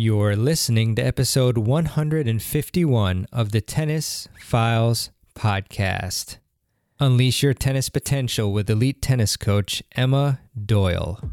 You're listening to episode 151 of the Tennis Files podcast. Unleash your tennis potential with elite tennis coach Emma Doyle.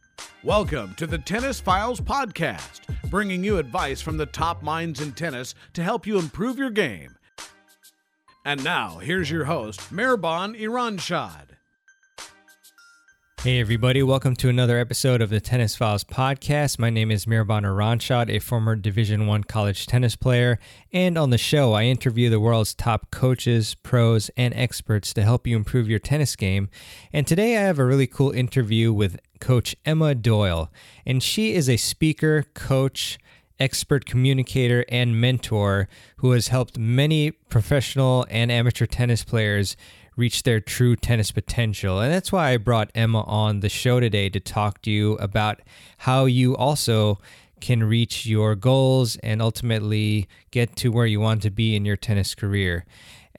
Welcome to the Tennis Files Podcast, bringing you advice from the top minds in tennis to help you improve your game. And now, here's your host, Mirban Iranshad. Hey everybody, welcome to another episode of the Tennis Files podcast. My name is Mirban Iranshad, a former Division 1 college tennis player, and on the show I interview the world's top coaches, pros, and experts to help you improve your tennis game. And today I have a really cool interview with coach Emma Doyle, and she is a speaker, coach, expert communicator, and mentor who has helped many professional and amateur tennis players reach their true tennis potential. And that's why I brought Emma on the show today to talk to you about how you also can reach your goals and ultimately get to where you want to be in your tennis career.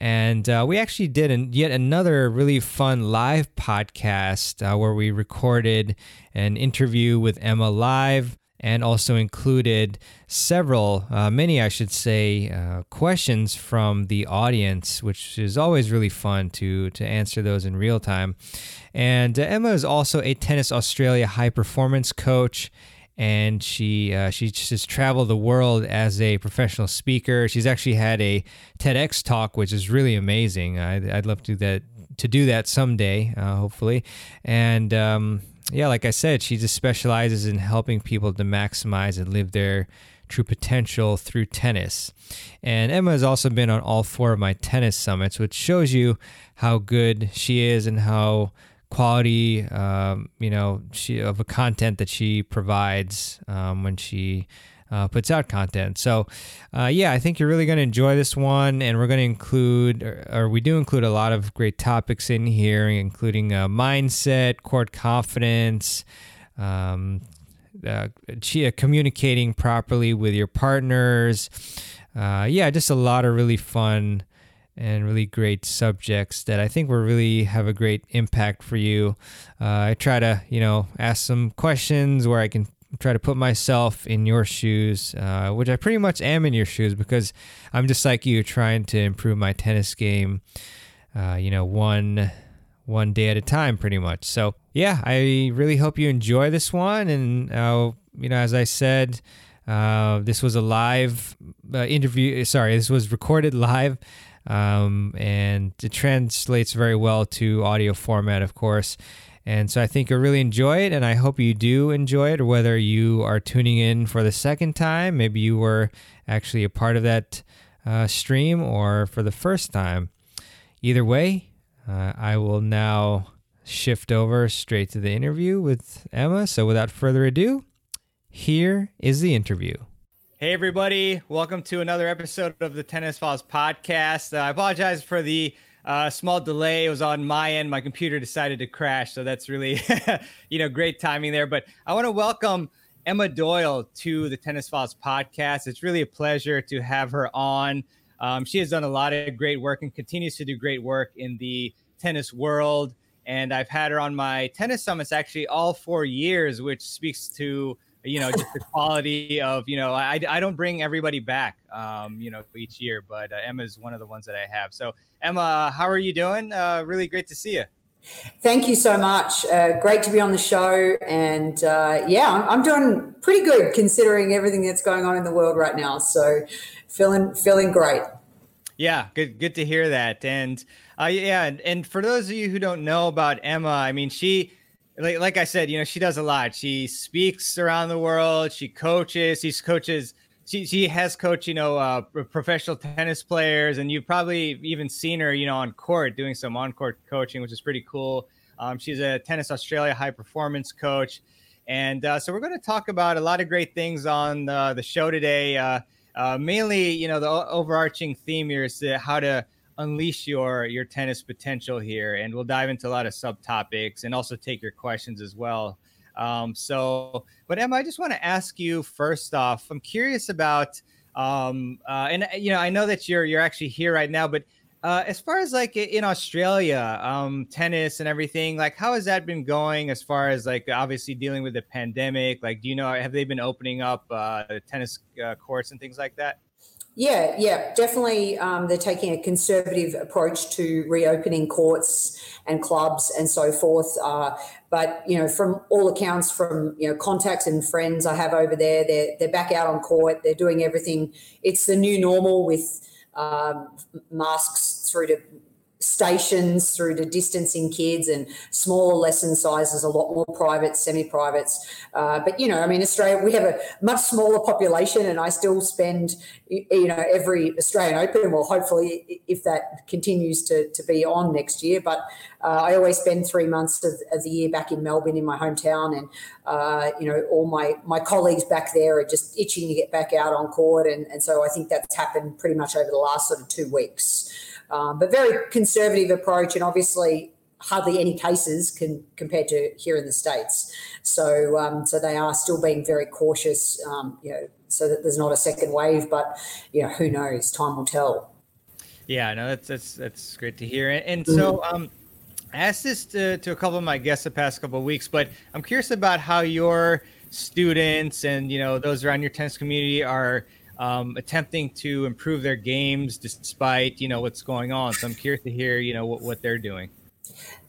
And uh, we actually did an, yet another really fun live podcast uh, where we recorded an interview with Emma live and also included several, uh, many I should say, uh, questions from the audience, which is always really fun to to answer those in real time. And uh, Emma is also a Tennis Australia high performance coach. And she uh, she just traveled the world as a professional speaker. She's actually had a TEDx talk, which is really amazing. I'd, I'd love to do that to do that someday, uh, hopefully. And um, yeah, like I said, she just specializes in helping people to maximize and live their true potential through tennis. And Emma has also been on all four of my tennis summits, which shows you how good she is and how quality, um, you know, she of a content that she provides um, when she uh, puts out content. So, uh, yeah, I think you're really going to enjoy this one. And we're going to include, or, or, we do include a lot of great topics in here, including uh, mindset, court confidence, um, uh, communicating properly with your partners. Uh, yeah, just a lot of really fun and really great subjects that I think will really have a great impact for you. Uh, I try to, you know, ask some questions where I can try to put myself in your shoes, uh, which I pretty much am in your shoes because I'm just like you, trying to improve my tennis game. Uh, you know, one one day at a time, pretty much. So yeah, I really hope you enjoy this one. And uh, you know, as I said, uh, this was a live uh, interview. Sorry, this was recorded live. Um, and it translates very well to audio format, of course. And so I think you'll really enjoy it, and I hope you do enjoy it, whether you are tuning in for the second time, maybe you were actually a part of that uh, stream, or for the first time. Either way, uh, I will now shift over straight to the interview with Emma. So without further ado, here is the interview. Hey, everybody. Welcome to another episode of the Tennis Files podcast. Uh, I apologize for the uh, small delay. It was on my end. My computer decided to crash, so that's really, you know, great timing there. But I want to welcome Emma Doyle to the Tennis Files podcast. It's really a pleasure to have her on. Um, she has done a lot of great work and continues to do great work in the tennis world. And I've had her on my tennis summits actually all four years, which speaks to you know just the quality of you know I, I don't bring everybody back um, you know each year but uh, is one of the ones that i have. So emma how are you doing? Uh, really great to see you thank you so much. Uh, great to be on the show and uh, yeah I'm, I'm, doing pretty good considering everything that's going on in the world right now so feeling feeling great. Yeah good good to hear that and uh, yeah and, and for those of you who don't know about emma i mean she like, like I said, you know, she does a lot. She speaks around the world. She coaches. She coaches. She she has coached, you know, uh, professional tennis players, and you've probably even seen her, you know, on court doing some on court coaching, which is pretty cool. Um, she's a Tennis Australia high performance coach, and uh, so we're going to talk about a lot of great things on the, the show today. Uh, uh, mainly, you know, the overarching theme here is how to unleash your your tennis potential here, and we'll dive into a lot of subtopics and also take your questions as well. Um, so, but Emma, I just want to ask you first off. I'm curious about, um, uh, and you know, I know that you're you're actually here right now, but uh, as far as like in Australia, um, tennis and everything, like how has that been going? As far as like obviously dealing with the pandemic, like do you know have they been opening up uh, tennis uh, courts and things like that? Yeah, yeah, definitely. Um, they're taking a conservative approach to reopening courts and clubs and so forth. Uh, but you know, from all accounts, from you know contacts and friends I have over there, they're they're back out on court. They're doing everything. It's the new normal with um, masks through to stations through to distancing kids and smaller lesson sizes, a lot more private, semi-privates. Uh, but you know, I mean, Australia, we have a much smaller population, and I still spend, you know, every Australian Open. Well, hopefully, if that continues to, to be on next year, but uh, I always spend three months of, of, the year back in Melbourne, in my hometown, and uh, you know, all my my colleagues back there are just itching to get back out on court, and and so I think that's happened pretty much over the last sort of two weeks um, but very conservative approach, and obviously hardly any cases can compared to here in the states. So um, so they are still being very cautious, um, you know, so that there's not a second wave. But you know, who knows? Time will tell. Yeah, no, that's that's that's great to hear. And so, mm-hmm. um, I asked this to, to a couple of my guests the past couple of weeks, but I'm curious about how your students and you know those around your tennis community are um, attempting to improve their games despite you know what's going on. So I'm curious to hear you know what, what they're doing.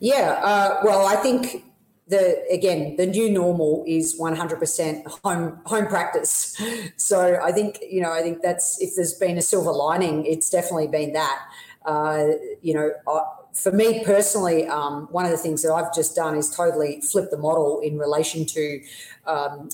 Yeah, uh, well, I think the again the new normal is 100% home home practice. So I think you know I think that's if there's been a silver lining, it's definitely been that. Uh, you know. I, for me personally, um, one of the things that I've just done is totally flip the model in relation to um,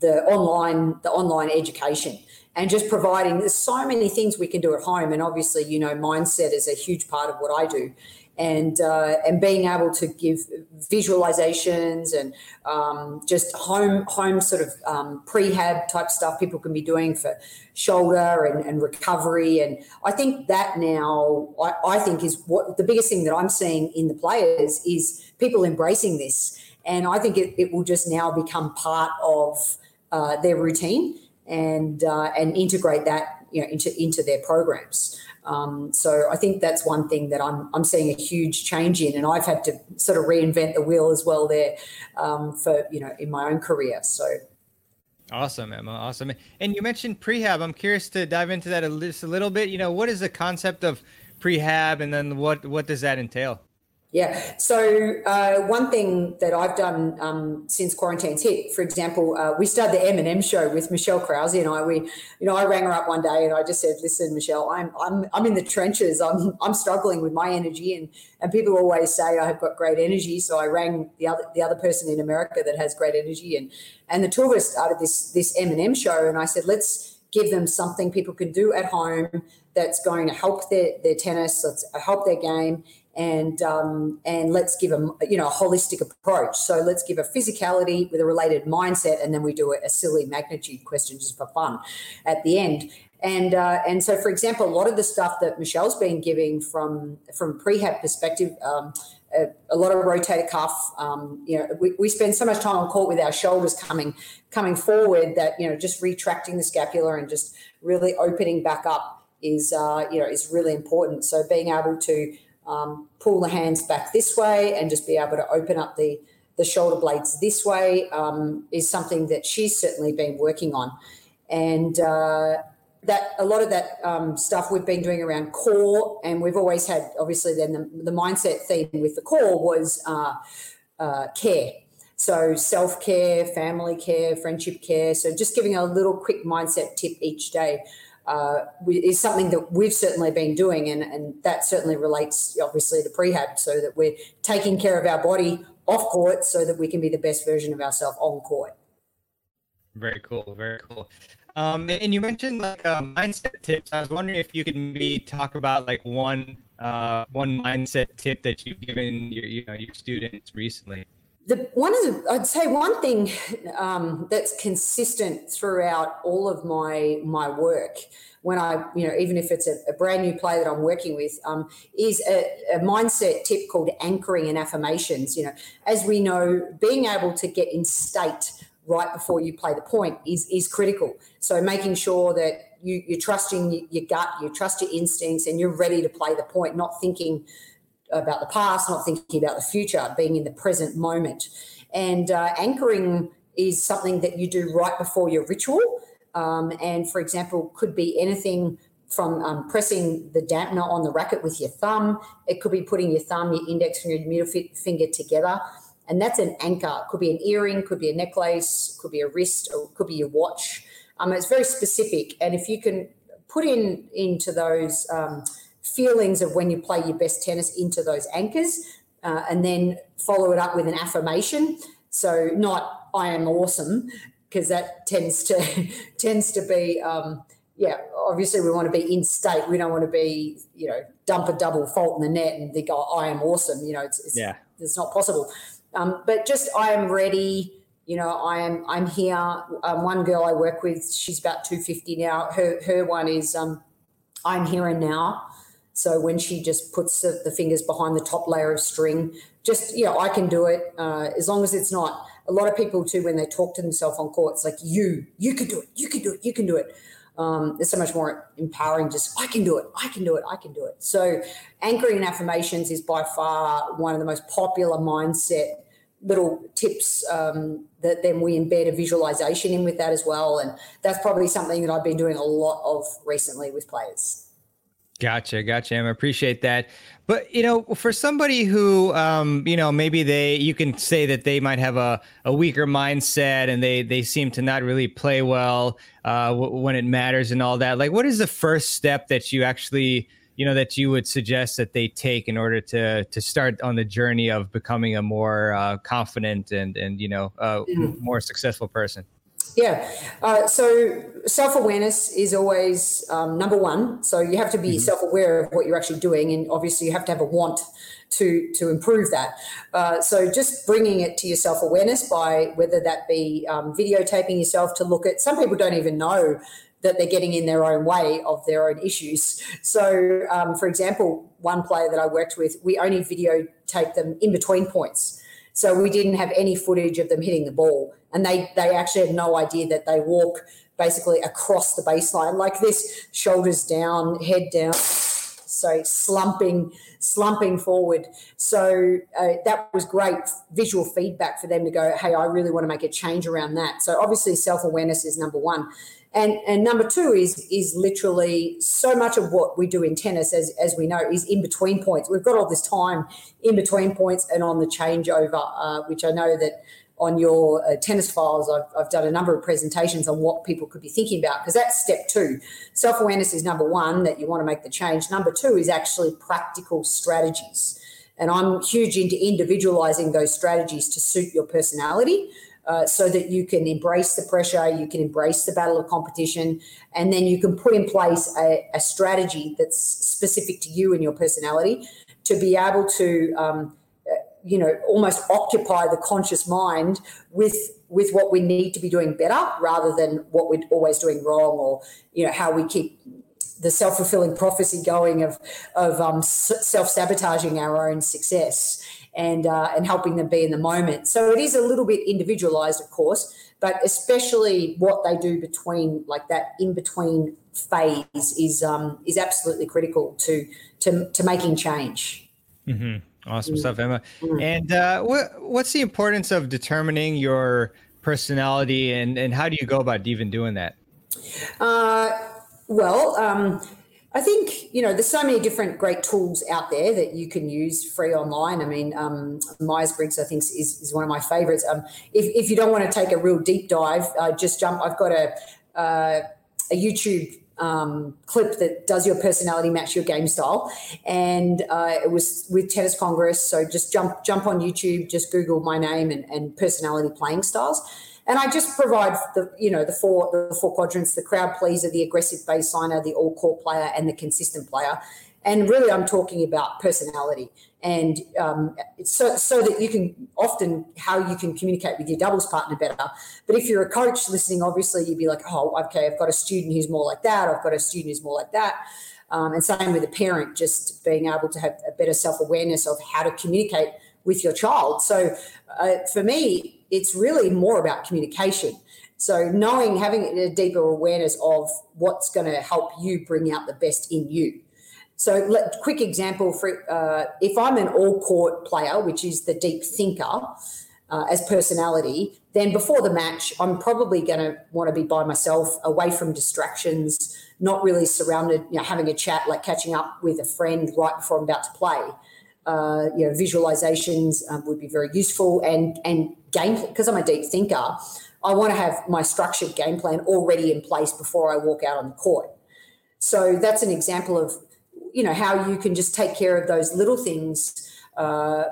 the online the online education and just providing there's so many things we can do at home. And obviously you know mindset is a huge part of what i do. And uh, and being able to give visualizations and um, just home home sort of um, prehab type stuff people can be doing for shoulder and, and recovery. And I think that now I, I think is what the biggest thing that I'm seeing in the players is people embracing this. And I think it, it will just now become part of uh, their routine and uh, and integrate that you know into into their programs. Um, so I think that's one thing that I'm I'm seeing a huge change in, and I've had to sort of reinvent the wheel as well there um, for you know in my own career. So. Awesome, Emma. Awesome. And you mentioned prehab. I'm curious to dive into that a, just a little bit. You know, what is the concept of prehab, and then what what does that entail? Yeah. So uh, one thing that I've done um, since quarantine's hit, for example, uh, we started the M&M show with Michelle Krause and I. We, you know, I rang her up one day and I just said, "Listen, Michelle, I'm I'm I'm in the trenches. I'm I'm struggling with my energy, and and people always say I have got great energy. So I rang the other the other person in America that has great energy, and and the two of us started this this M&M show, and I said, let's give them something people can do at home that's going to help their, their tennis, let's help their game, and um, and let's give them you know a holistic approach. So let's give a physicality with a related mindset, and then we do a, a silly magnitude question just for fun at the end. And uh, and so, for example, a lot of the stuff that Michelle's been giving from from prehab perspective. Um, a, a, lot of rotator cuff. Um, you know, we, we spend so much time on court with our shoulders coming coming forward that you know just retracting the scapula and just really opening back up is uh, you know is really important. So being able to um, pull the hands back this way and just be able to open up the, the shoulder blades this way um, is something that she's certainly been working on. And uh, that a lot of that um, stuff we've been doing around core, and we've always had obviously then the, the mindset theme with the core was uh, uh, care. So self care, family care, friendship care. So just giving a little quick mindset tip each day uh, is something that we've certainly been doing, and, and that certainly relates obviously to prehab, so that we're taking care of our body off court, so that we can be the best version of ourselves on court. Very cool, very cool. Um, and you mentioned like uh, mindset tips. I was wondering if you could maybe talk about like one uh, one mindset tip that you've given your you know your students recently. The one of the I'd say one thing um, that's consistent throughout all of my my work when I you know even if it's a, a brand new play that I'm working with um, is a, a, mindset tip called anchoring and affirmations. You know, as we know, being able to get in state right before you play the point is is critical. So making sure that you, you're trusting your gut, you trust your instincts, and you're ready to play the point, not thinking about the past, not thinking about the future, being in the present moment. And uh, anchoring is something that you do right before your ritual. Um, and for example, could be anything from um, pressing the dampener on the racket with your thumb. It could be putting your thumb, your index, and your middle finger together. And that's an anchor. Could be an earring, could be a necklace, could be a wrist, or could be your watch. Um, it's very specific. And if you can put in into those um, feelings of when you play your best tennis into those anchors uh, and then follow it up with an affirmation. So not I am awesome because that tends to tends to be um, yeah obviously we want to be in state. We don't want to be you know dump a double fault in the net and think oh I am awesome you know it's, it's yeah. it's not possible. Um, but just I am ready you know I am I'm here. Um, one girl I work with she's about 250 now. Her her one is um, I'm here and now so when she just puts the, fingers behind the top layer of string, just, you know, I can do it uh, as long as it's not. A lot of people too, when they talk to themselves on court, it's like, you, you can do it, you can do it, you can do it. Um, it's so much more empowering. Just I can do it, I can do it, I can do it. So anchoring affirmations is by far one of the most popular mindset little tips um, that then we embed a visualization in with that as well. And that's probably something that I've been doing a lot of recently with players. Gotcha, gotcha. I appreciate that. But you know, for somebody who, um, you know, maybe they, you can say that they might have a, a weaker mindset and they they seem to not really play well uh, w- when it matters and all that. Like, what is the first step that you actually, you know, that you would suggest that they take in order to to start on the journey of becoming a more uh, confident and and you know, uh, mm-hmm. more successful person? Yeah. Uh, so self awareness is always um, number one. So you have to be mm-hmm. self aware of what you're actually doing, and obviously you have to have a want to to improve that. Uh, so just bringing it to your self awareness by whether that be um, videotaping yourself to look at. Some people don't even know that they're getting in their own way of their own issues. So, um, for example, one player that I worked with, we only videotaped them in between points. So we didn't have any footage of them hitting the ball and they they actually had no idea that they walk basically across the baseline like this, shoulders down, head down, so slumping slumping forward. So uh, that was great visual feedback for them to go, hey, I really want to make a change around that. So obviously self awareness is number one. And, and number two is is literally so much of what we do in tennis, as, as we know, is in between points. We've got all this time in between points and on the changeover, uh, which I know that on your uh, tennis files, I've, I've done a number of presentations on what people could be thinking about because that's step two. Self awareness is number one that you want to make the change. Number two is actually practical strategies. And I'm huge into individualizing those strategies to suit your personality. Uh, so that you can embrace the pressure, you can embrace the battle of competition, and then you can put in place a, a strategy that's specific to you and your personality to be able to um, you know almost occupy the conscious mind with with what we need to be doing better rather than what we're always doing wrong or you know how we keep the self-fulfilling prophecy going of of um, self-sabotaging our own success and uh, and helping them be in the moment so it is a little bit individualized of course but especially what they do between like that in between phase is um, is absolutely critical to to to making change mm-hmm. Awesome mm. stuff, Emma. Mm. And uh, what what's the importance of determining your personality, and and how do you go about even doing that? Uh, well, um, I think you know there's so many different great tools out there that you can use free online. I mean, um, Myers Briggs I think is, is one of my favorites. Um, if if you don't want to take a real deep dive, uh, just jump. I've got a uh, a YouTube um, clip that does your personality match your game style, and uh, it was with Tennis Congress. So just jump jump on YouTube, just Google my name and, and personality playing styles, and I just provide the you know the four the four quadrants: the crowd pleaser, the aggressive baseliner, the all court player, and the consistent player. And really, I'm talking about personality, and um, so so that you can often how you can communicate with your doubles partner better. But if you're a coach listening, obviously you'd be like, oh, okay, I've got a student who's more like that. I've got a student who's more like that. Um, and same with a parent, just being able to have a better self awareness of how to communicate with your child. So uh, for me, it's really more about communication. So knowing, having a deeper awareness of what's going to help you bring out the best in you. So, let, quick example for uh, if I'm an all court player, which is the deep thinker uh, as personality, then before the match, I'm probably going to want to be by myself, away from distractions, not really surrounded, you know, having a chat, like catching up with a friend right before I'm about to play. Uh, you know, visualizations um, would be very useful, and and game because I'm a deep thinker. I want to have my structured game plan already in place before I walk out on the court. So that's an example of you know how you can just take care of those little things. Uh,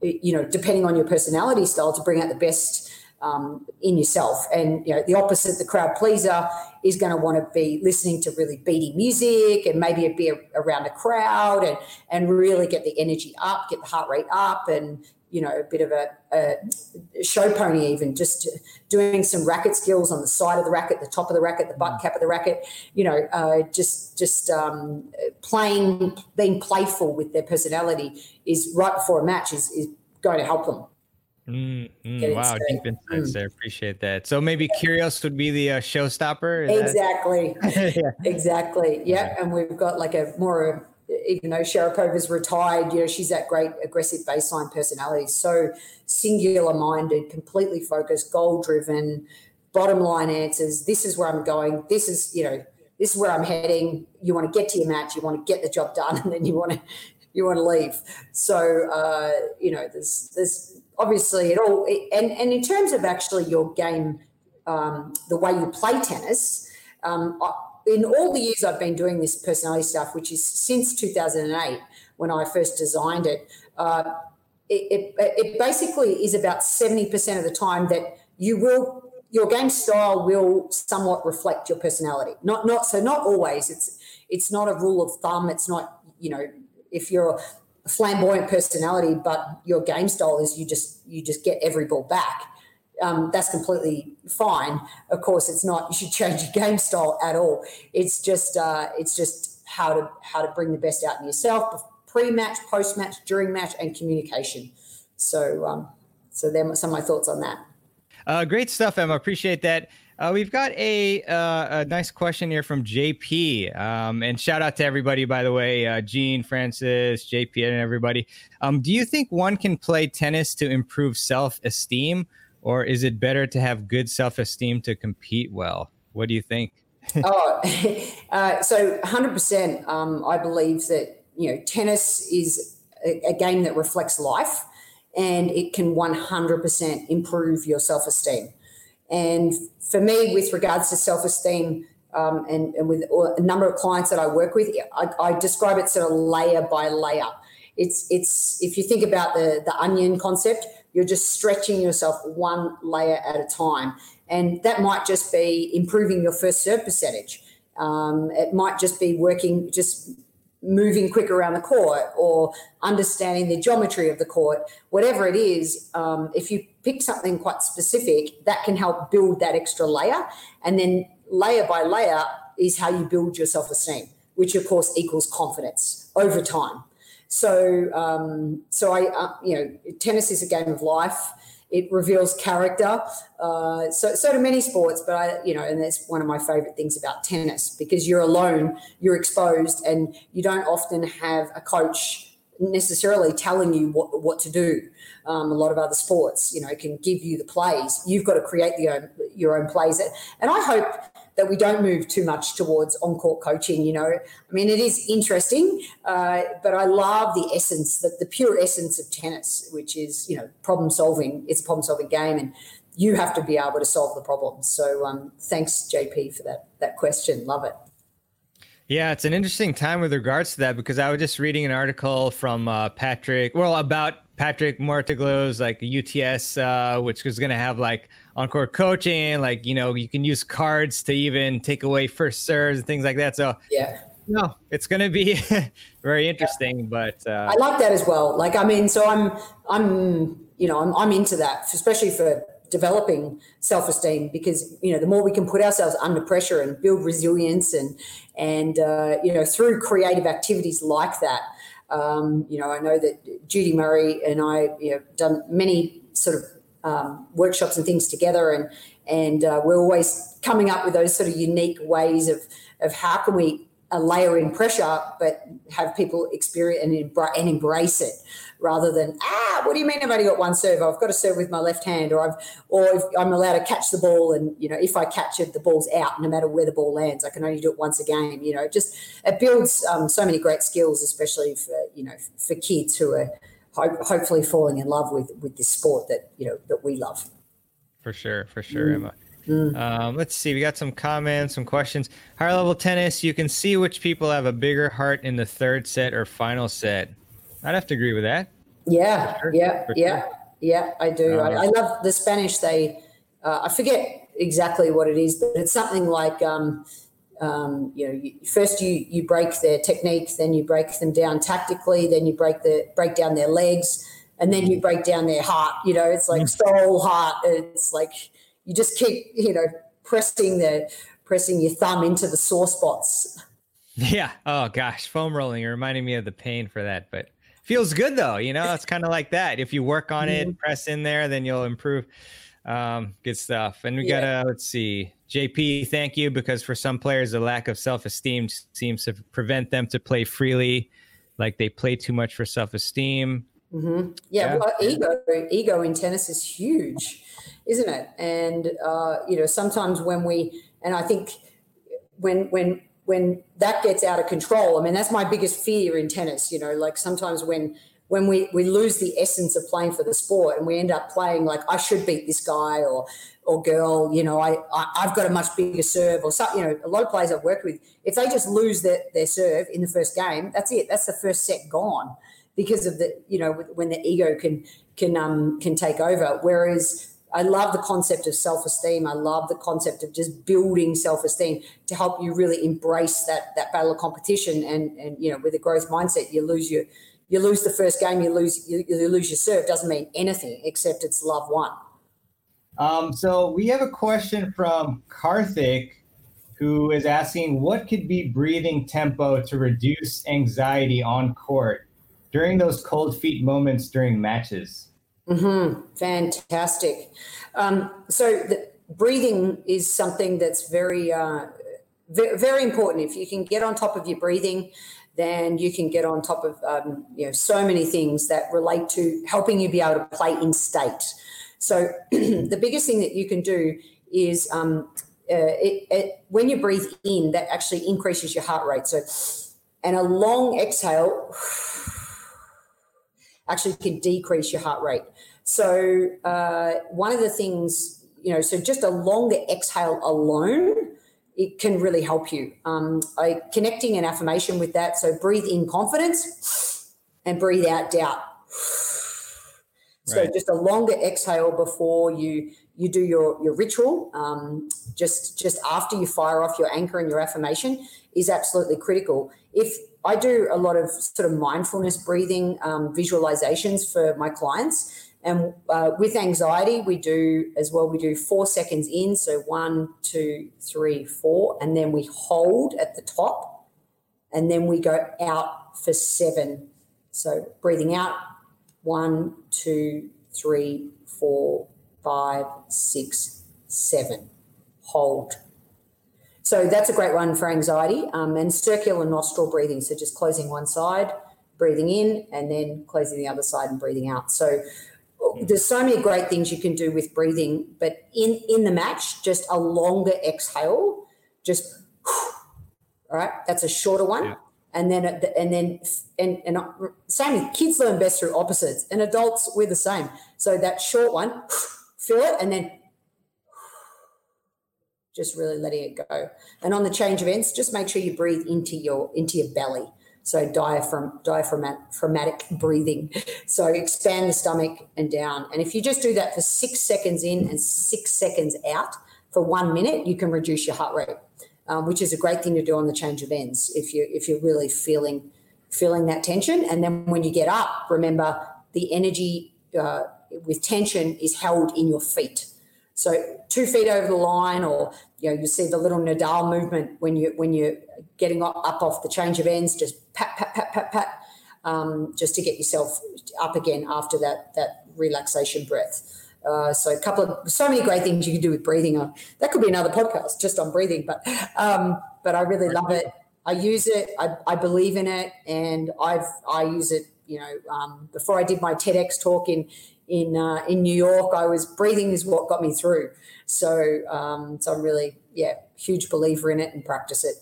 you know, depending on your personality style, to bring out the best um, in yourself. And you know, the opposite, the crowd pleaser, is going to want to be listening to really beaty music and maybe it be around a crowd and and really get the energy up, get the heart rate up, and you know, a bit of a, a show pony, even just doing some racket skills on the side of the racket, the top of the racket, the butt cap of the racket. You know, uh, just just um, playing, being playful with their personality is right before a match is is going to help them. Mm, mm, wow, deep insights mm. there. Appreciate that. So maybe Kyrgios would be the uh, showstopper. Exactly. yeah. Exactly. Yep. Yeah. And we've got like a more, even though Sharapova's retired, you know, she's that great aggressive baseline personality. So singular minded, completely focused, goal driven, bottom line answers. This is where I'm going. This is, you know, this is where I'm heading. You want to get to your match. You want to get the job done, and then you want to you want to leave. So uh, you know, there's there's obviously it all and and in terms of actually your game, um, the way you play tennis. Um, in all the years I've been doing this personality stuff, which is since 2008 when I first designed it, uh, it, it, it basically is about 70% of the time that you will your game style will somewhat reflect your personality. Not not so not always. It's it's not a rule of thumb. It's not you know if you're a flamboyant personality, but your game style is you just you just get every ball back. Um, that's completely fine. Of course, it's not. You should change your game style at all. It's just uh, it's just how to how to bring the best out in yourself, pre-match, post-match, during match, and communication. So um, so are some of my thoughts on that. Uh, great stuff, Emma. Appreciate that. Uh, we've got a, uh, a nice question here from JP. Um, and shout out to everybody, by the way, uh, Gene, Francis, JP, and everybody. Um, do you think one can play tennis to improve self esteem, or is it better to have good self esteem to compete well? What do you think? oh, uh, so 100%. Um, I believe that, you know, tennis is a, a game that reflects life and it can 100% improve your self esteem. And for me, with regards to self esteem, um, and, and, with a number of clients that I work with, I, I, describe it sort of layer by layer. It's it's if you think about the the onion concept, you're just stretching yourself one layer at a time, and that might just be improving your first serve percentage. Um, it might just be working just moving quick around the court or understanding the geometry of the court, whatever it is, um, if you pick something quite specific, that can help build that extra layer. And then layer by layer is how you build your self esteem, which of course equals confidence over time. So, um, so I, uh, you know, tennis is a game of life it reveals character. Uh, so, so do many sports, but I, you know, and that's one of my favorite things about tennis because you're alone, you're exposed, and you don't often have a coach necessarily telling you what what to do. Um, a lot of other sports, you know, can give you the plays. You've got to create the own, your own plays, and I hope that we don't move too much towards on-court coaching. You know, I mean, it is interesting, uh, but I love the essence, the, the pure essence of tennis, which is you know problem solving. It's a problem solving game, and you have to be able to solve the problems. So, um, thanks, JP, for that that question. Love it. Yeah, it's an interesting time with regards to that because I was just reading an article from uh, Patrick, well, about Patrick Mouratoglou's like UTS, uh, which is going to have like on court coaching, like you know, you can use cards to even take away first serves and things like that. So yeah, no, it's going to be very interesting. Yeah. But uh, I like that as well. Like, I mean, so I'm, I'm, you know, I'm, I'm into that, especially for developing self-esteem because you know the more we can put ourselves under pressure and build resilience and and uh, you know through creative activities like that um, you know i know that judy murray and i you know done many sort of um, workshops and things together and and uh, we're always coming up with those sort of unique ways of of how can we a layer in pressure, but have people experience and, and embrace it rather than ah, what do you mean I've only got one serve? I've got to serve with my left hand, or I've or if I'm allowed to catch the ball, and you know if I catch it, the ball's out no matter where the ball lands. I can only do it once a game. You know, just it builds um, so many great skills, especially for you know for kids who are ho- hopefully falling in love with with this sport that you know that we love. For sure, for sure, mm. Emma. Mm. Um, let's see. We got some comments, some questions. Higher level tennis, you can see which people have a bigger heart in the third set or final set. I'd have to agree with that. Yeah, sure. yeah, For yeah, sure. yeah. I do. Uh, I, I, love the Spanish. They, uh, I forget exactly what it is, but it's something like, um, um, you know, you, first you you break their technique, then you break them down tactically, then you break the break down their legs, and then you break down their heart. You know, it's like mm. soul, heart. It's like you just keep you know pressing the pressing your thumb into the sore spots. Yeah. Oh gosh, foam rolling. You're reminding me of the pain for that, but feels good though. You know, it's kind of like that. If you work on it, mm-hmm. press in there, then you'll improve. Um, good stuff. And we yeah. gotta let's see. JP, thank you because for some players, the lack of self-esteem seems to prevent them to play freely, like they play too much for self-esteem. Mm-hmm. Yeah, yeah, well, ego ego in tennis is huge isn't it? And uh, you know, sometimes when we, and I think when when when that gets out of control, I mean, that's my biggest fear in tennis. You know, like sometimes when when we we lose the essence of playing for the sport and we end up playing like I should beat this guy or or girl, you know, I, I have got a much bigger serve or something. You know, a lot of players I've worked with, if they just lose their, their serve in the first game, that's it. That's the first set gone because of the you know when the ego can can um can take over. Whereas I love the concept of self esteem. I love the concept of just building self esteem to help you really embrace that that battle of competition. And and you know, with a growth mindset, you lose your you lose the first game, you lose you, you lose your serve. Doesn't mean anything except it's love one. Um, so we have a question from Karthik, who is asking, what could be breathing tempo to reduce anxiety on court during those cold feet moments during matches? Mm-hmm. Fantastic. Um, so breathing is something that's very, uh, very, very important. If you can get on top of your breathing, then you can get on top of um, you know so many things that relate to helping you be able to play in state. So the biggest thing that you can do is um, uh, it, it, when you breathe in, that actually increases your heart rate. So, and a long exhale actually can decrease your heart rate. So, uh, one of the things, you know, so just a longer exhale alone, it can really help you. Um, I, connecting an affirmation with that. So, breathe in confidence and breathe out doubt. So, right. just a longer exhale before you you do your your ritual. Um, just just after you fire off your anchor and your affirmation is absolutely critical. If I do a lot of sort of mindfulness breathing um, visualizations for my clients. And uh, with anxiety, we do as well, we do four seconds in. So one, two, three, four. And then we hold at the top. And then we go out for seven. So breathing out one, two, three, four, five, six, seven. Hold so that's a great one for anxiety um, and circular nostril breathing. So just closing one side, breathing in, and then closing the other side and breathing out. So there's so many great things you can do with breathing, but in in the match, just a longer exhale, just all right. That's a shorter one. Yeah. And then, uh, and then, and, and uh, same. Kids learn best through opposites, and adults we're the same. So that short one, feel it, and then just really letting it go. And on the change events, just make sure you breathe into your into your belly. So diaphragm, diaphragmatic breathing. So expand the stomach and down. And if you just do that for six seconds in and six seconds out for one minute, you can reduce your heart rate, um, which is a great thing to do on the change of ends if you if you're really feeling feeling that tension. And then when you get up, remember the energy uh, with tension is held in your feet. So two feet over the line, or you know, you see the little Nadal movement when you when you're getting up off the change of ends, just pat pat pat pat pat, um, just to get yourself up again after that that relaxation breath. Uh, so a couple of so many great things you can do with breathing. Uh, that could be another podcast just on breathing, but um, but I really love it. I use it. I, I believe in it, and I've I use it. You know, um, before I did my TEDx talk in in uh, in New York, I was breathing is what got me through. So um, so I'm really yeah huge believer in it and practice it.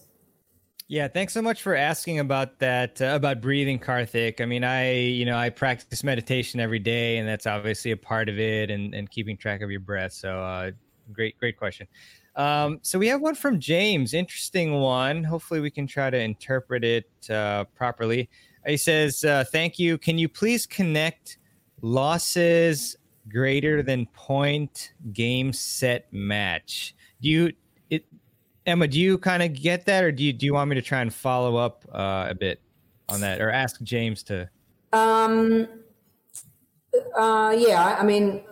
Yeah, thanks so much for asking about that uh, about breathing, Karthik. I mean, I you know I practice meditation every day, and that's obviously a part of it, and and keeping track of your breath. So uh, great great question. Um, so we have one from James, interesting one. Hopefully, we can try to interpret it uh, properly. He says, uh, "Thank you. Can you please connect?" losses greater than point game set match. Do you Emma, do you kind of get that or do you do you want me to try and follow up uh, a bit on that or ask James to? Um uh yeah, I mean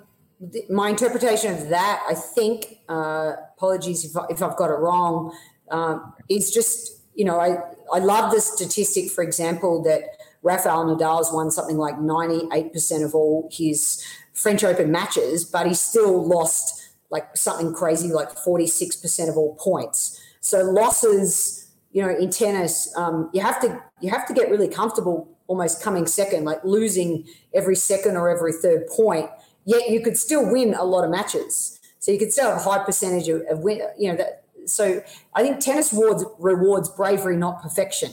th- my interpretation of that, I think, uh, apologies if, I, if I've got it wrong, um, is just, you know, I, I love the statistic, for example, that Rafael Nadal's won something like 98% of all his French Open matches, but he still lost like something crazy like 46% of all points. So losses, you know, in tennis, um, you have to you have to get really comfortable almost coming second, like losing every second or every third point. Yet you could still win a lot of matches. So you could still have a high percentage of, of win. You know that. So I think tennis rewards, rewards bravery, not perfection.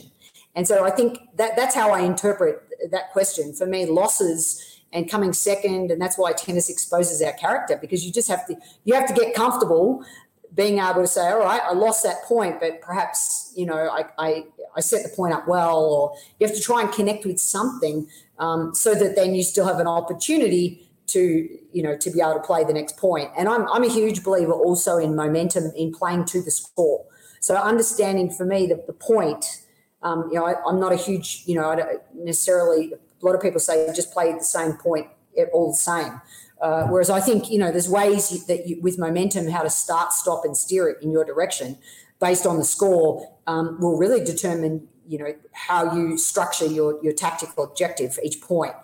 And so I think that that's how I interpret that question. For me, losses and coming second, and that's why tennis exposes our character because you just have to you have to get comfortable being able to say, all right, I lost that point, but perhaps you know I I, I set the point up well, or you have to try and connect with something um, so that then you still have an opportunity to you know to be able to play the next point. And I'm I'm a huge believer also in momentum in playing to the score. So understanding for me that the point um, you know, I, am not a huge, you know, I don't necessarily, a lot of people say just play the same point all the same. Uh, whereas I think, you know, there's ways that you, with momentum, how to start, stop, and steer it in your direction based on the score um, will really determine, you know, how you structure your, your tactical objective for each point.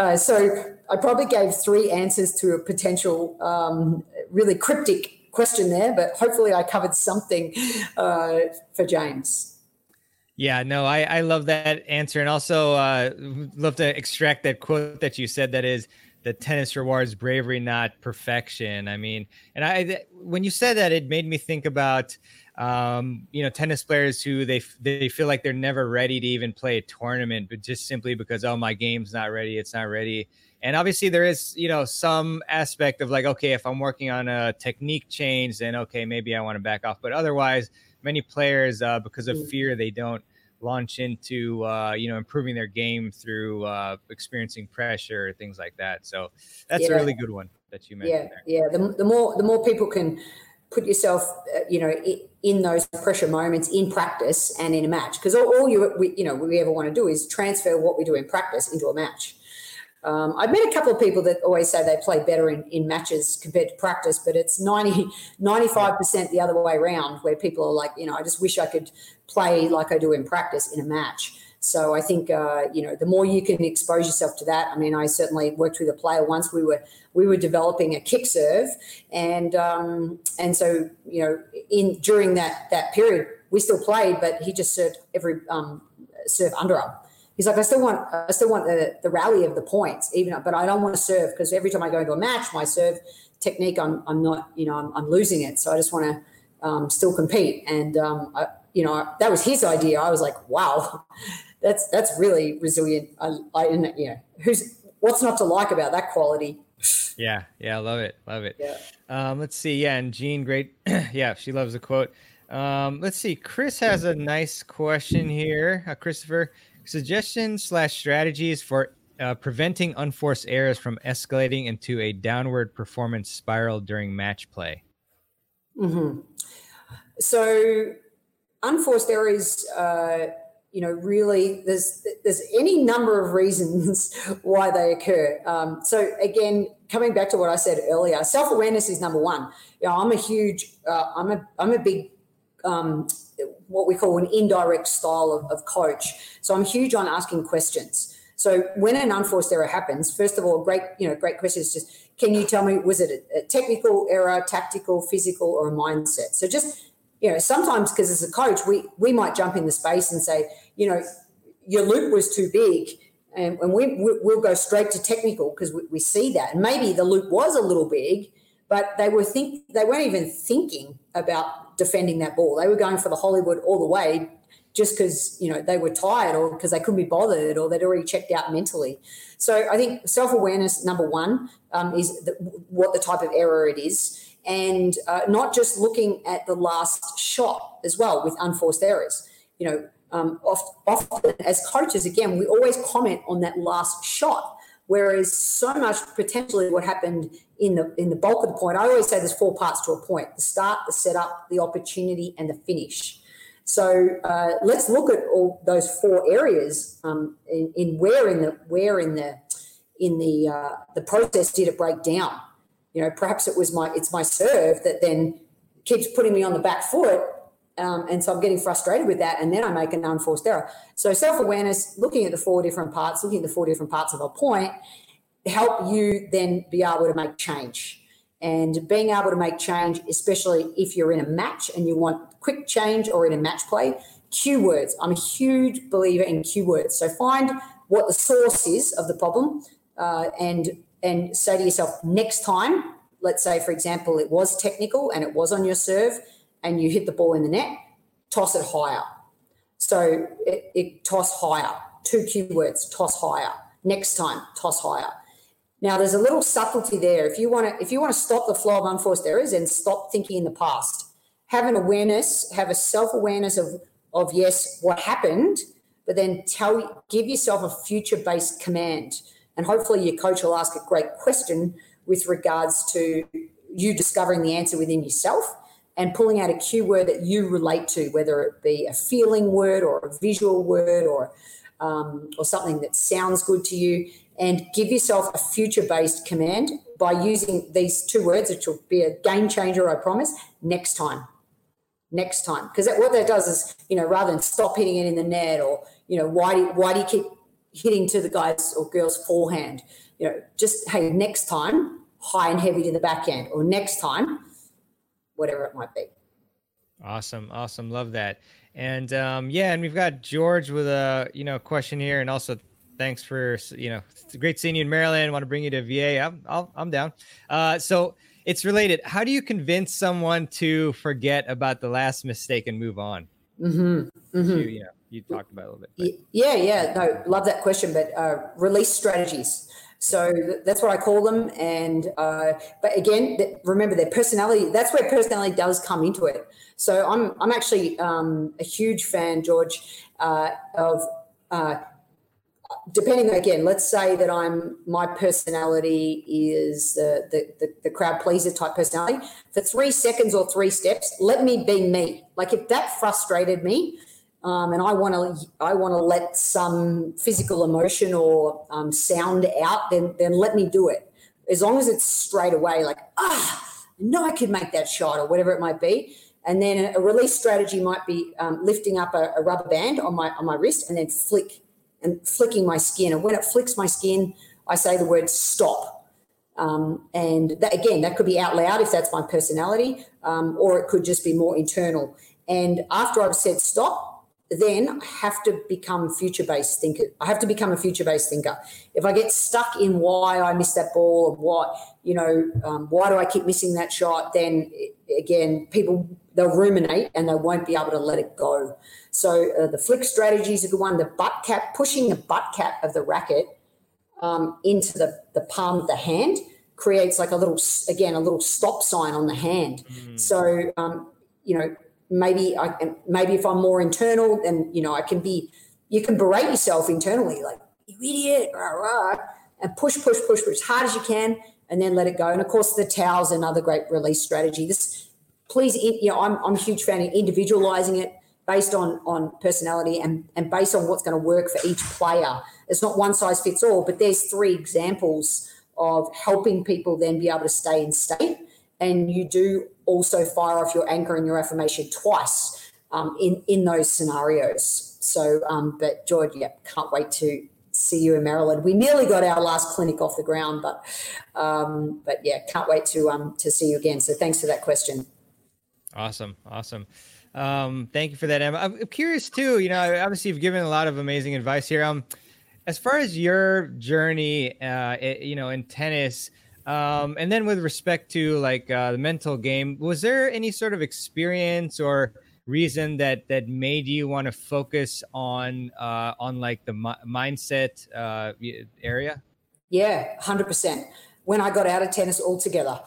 Uh, so I probably gave three answers to a potential um, really cryptic question there, but hopefully I covered something uh, for James. Yeah, no, I, I love that answer. And also uh, love to extract that quote that you said that is the tennis rewards bravery, not perfection. I mean, and I, when you said that, it made me think about, um, you know, tennis players who they, they feel like they're never ready to even play a tournament, but just simply because, oh, my game's not ready. It's not ready. And obviously there is, you know, some aspect of like, okay, if I'm working on a technique change, then okay, maybe I want to back off. But otherwise, many players uh, because of mm. fear they don't launch into uh, you know improving their game through uh, experiencing pressure things like that so that's yeah. a really good one that you mentioned yeah there. yeah the, the more the more people can put yourself uh, you know in those pressure moments in practice and in a match because all, all you we, you know we ever want to do is transfer what we do in practice into a match um, I've met a couple of people that always say they play better in, in matches compared to practice, but it's 90, 95% the other way around where people are like, you know, I just wish I could play like I do in practice in a match. So I think uh, you know the more you can expose yourself to that. I mean, I certainly worked with a player once. We were we were developing a kick serve, and um, and so you know in during that that period we still played, but he just served every um, serve underarm he's like, I still want, I still want the, the rally of the points, even, but I don't want to serve because every time I go into a match, my serve technique, I'm, I'm not, you know, I'm, I'm losing it. So I just want to um, still compete. And, um, I, you know, that was his idea. I was like, wow, that's, that's really resilient. I, I, you know, who's, what's not to like about that quality? Yeah. Yeah. I love it. Love it. Yeah. Um, let's see. Yeah. And Jean, great. yeah. She loves the quote. Um, let's see. Chris has a nice question here. Uh, Christopher, suggestions slash strategies for uh, preventing unforced errors from escalating into a downward performance spiral during match play. Mm-hmm. So, unforced errors, uh, you know, really, there's there's any number of reasons why they occur. Um, so, again, coming back to what I said earlier, self awareness is number one. You know, I'm a huge, uh, I'm a I'm a big um, what we call an indirect style of, of, coach. So I'm huge on asking questions. So when an unforced error happens, first of all, great, you know, great question is just, can you tell me, was it a, technical error, tactical, physical, or a mindset? So just, you know, sometimes because as a coach, we we might jump in the space and say, you know, your loop was too big. And, and we, we'll go straight to technical because we, we see that. And maybe the loop was a little big, but they were think they weren't even thinking about defending that ball. They were going for the Hollywood all the way just because you know they were tired or because they couldn't be bothered or they'd already checked out mentally. So I think self awareness number one um, is the, what the type of error it is, and uh, not just looking at the last shot as well with unforced errors. You know, um, often as coaches, again, we always comment on that last shot Whereas so much potentially what happened in the in the bulk of the point, I always say there's four parts to a point: the start, the setup, the opportunity, and the finish. So uh, let's look at all those four areas um, in, in, where in the where in the in the uh, the process did it break down. You know, perhaps it was my it's my serve that then keeps putting me on the back foot um, and so I'm getting frustrated with that. And then I make an unforced error. So self awareness, looking at the four different parts, looking at the four different parts of a point, help you then be able to make change. And being able to make change, especially if you're in a match and you want quick change or in a match play, cue words. I'm a huge believer in cue words. So find what the source is of the problem uh, and and say to yourself, next time, let's say, for example, it was technical and it was on your serve and you hit the ball in the net, toss it higher. So it, it toss higher. Two keywords: toss higher. Next time, toss higher. Now there's a little subtlety there. If you want to, if you want to stop the flow of unforced errors and stop thinking in the past, have an awareness, have a self-awareness of of yes, what happened, but then tell give yourself a future-based command. And hopefully your coach will ask a great question with regards to you discovering the answer within yourself and pulling out a cue word that you relate to, whether it be a feeling word or a visual word or um, or something that sounds good to you, and give yourself a future-based command by using these two words, which will be a game changer, I promise. Next time, next time, because what that does is, you know, rather than stop hitting it in the net or you know, why do why do you keep hitting to the guys or girls forehand? You know, just hey, next time, high and heavy to the backhand, or next time whatever it might be. Awesome, awesome, love that. And um, yeah, and we've got George with a you know question here, and also thanks for you know it's great seeing you in Maryland. Want to bring you to VA? I'm I'll, I'm down. Uh, so it's related. How do you convince someone to forget about the last mistake and move on? Mm-hmm. Mm-hmm. You, you know, you talked about a little bit. But. Yeah, yeah, no, love that question. But uh, release strategies. So that's what I call them. And uh, but again, remember their personality. That's where personality does come into it. So I'm I'm actually um, a huge fan, George, uh, of. Uh, depending again, let's say that I'm my personality is the, the, the, the crowd pleaser type personality. For three seconds or three steps, let me be me. Like if that frustrated me, um, and I want to I want to let some physical emotion or um, sound out, then then let me do it. As long as it's straight away, like ah, no, I could make that shot or whatever it might be. And then a release strategy might be um, lifting up a, a, rubber band on my on my wrist and then flick and flicking my skin. And when it flicks my skin, I say the word stop. Um, and that, again, that could be out loud if that's my personality, um, or it could just be more internal. And after I've said stop, then I have to become future based thinker. I have to become a future based thinker. If I get stuck in why I missed that ball or what, you know, um, why do I keep missing that shot, then again, people they'll ruminate and they won't be able to let it go. So uh, the flick strategy is a good one. The butt cap, pushing the butt cap of the racket um, into the, the palm of the hand creates like a little, again, a little stop sign on the hand. Mm. So, um, you know, maybe I maybe if I'm more internal, then you know I can be. You can berate yourself internally, like you idiot, rah, rah, and push, push, push, push as hard as you can, and then let it go. And of course, the towel's another great release strategy. This, please, you know, I'm I'm a huge fan of individualizing it based on on personality and and based on what's going to work for each player. It's not one size fits all, but there's three examples of helping people then be able to stay in state. And you do also fire off your anchor and your affirmation twice um, in in those scenarios. So, um, but George, yeah, can't wait to see you in Maryland. We nearly got our last clinic off the ground, but um, but yeah, can't wait to um to see you again. So thanks for that question. Awesome, awesome. Um, thank you for that, Emma. I'm curious too. You know, obviously you've given a lot of amazing advice here. Um, as far as your journey, uh, it, you know, in tennis, um, and then with respect to like uh, the mental game, was there any sort of experience or reason that that made you want to focus on uh, on like the mi- mindset uh, area? Yeah, hundred percent. When I got out of tennis altogether,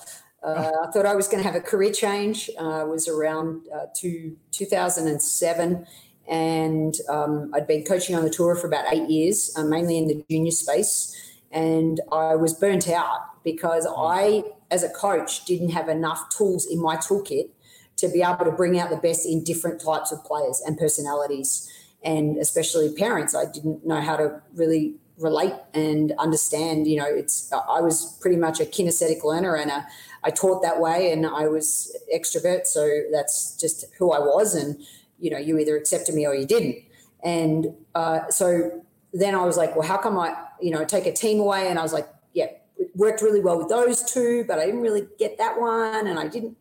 uh, I thought I was going to have a career change. Uh, was around uh, to 2007, and um, I'd been coaching on the tour for about eight years, uh, mainly in the junior space. And I was burnt out because I, as a coach, didn't have enough tools in my toolkit to be able to bring out the best in different types of players and personalities, and especially parents. I didn't know how to really relate and understand. You know, it's I was pretty much a kinesthetic learner, and a, I taught that way, and I was extrovert, so that's just who I was, and you know, you either accepted me or you didn't. And uh, so then I was like, well, how come I, you know, take a team away? And I was like, yeah, it worked really well with those two, but I didn't really get that one, and I didn't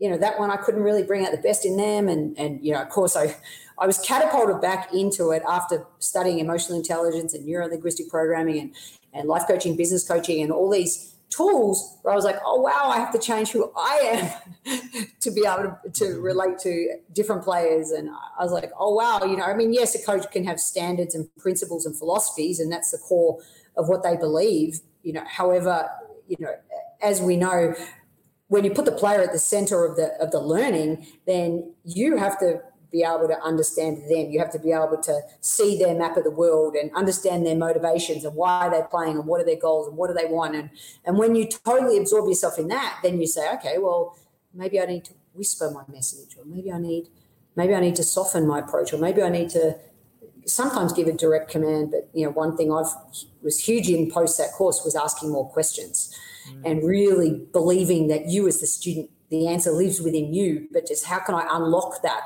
you know that one I couldn't really bring out the best in them and and you know of course I I was catapulted back into it after studying emotional intelligence and neuro linguistic programming and and life coaching business coaching and all these tools where I was like oh wow I have to change who I am to be able to, to mm-hmm. relate to different players. And I was like oh wow you know I mean yes a coach can have standards and principles and philosophies and that's the core of what they believe you know. However you know as we know when you put the player at the center of the of the learning, then you have to be able to understand them. You have to be able to see their map of the world and understand their motivations and why they're playing and what are their goals and what do they want. And and when you totally absorb yourself in that, then you say, okay, well, maybe I need to whisper my message, or maybe I need maybe I need to soften my approach, or maybe I need to sometimes give a direct command. But you know, one thing I've was huge in post that course was asking more questions mm. and really believing that you as the student, the answer lives within you. But just how can I unlock that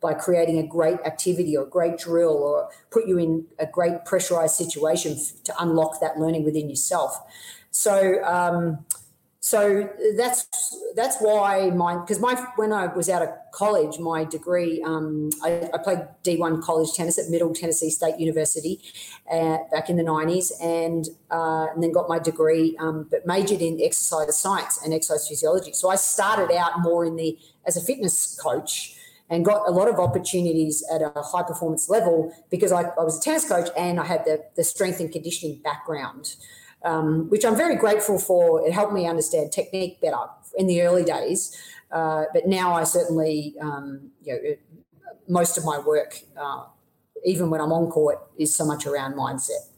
by creating a great activity or a great drill or put you in a great pressurized situation to unlock that learning within yourself. So, um, so that's that's why my because my when I was out of college, my degree um, I, I, played D one college tennis at Middle Tennessee State University uh, back in the nineties, and uh, and then got my degree, um, but majored in exercise science and exercise physiology. So I started out more in the as a fitness coach and got a lot of opportunities at a high performance level because I, I was a tennis coach and I had the the strength and conditioning background um, which I'm very grateful for. It helped me understand technique better in the early days, uh, but now I certainly, um, you know, it, most of my work, uh, even when I'm on court, is so much around mindset.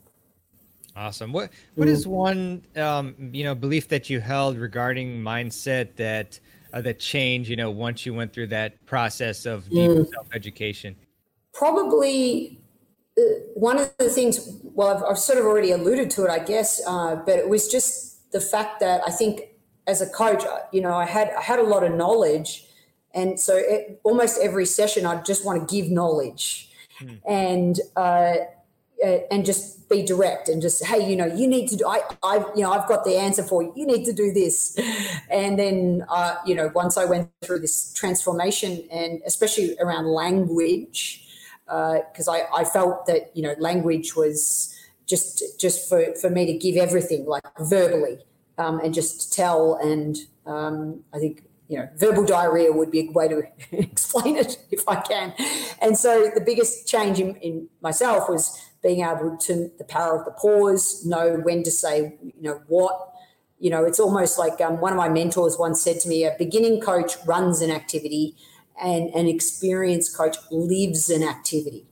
Awesome. What what mm. is one um, you know belief that you held regarding mindset that uh, that changed you know once you went through that process of deep mm. self education? Probably one of the things, well, I've, I've, sort of already alluded to it, I guess, uh, but it was just the fact that I think as a coach, uh, you know, I had I had a lot of knowledge, and so it, almost every session, I just want to give knowledge, hmm. and uh, and just be direct and just hey, you know, you need to do. I I you know I've got the answer for you. You need to do this, and then uh, you know once I went through this transformation, and especially around language because uh, I, I felt that you know language was just just for, for me to give everything like verbally um, and just tell and um, I think you know verbal diarrhea would be a way to explain it if I can and so the biggest change in, in myself was being able to the power of the pause know when to say you know what you know it's almost like um, one of my mentors once said to me a beginning coach runs an activity and an experienced coach lives an activity.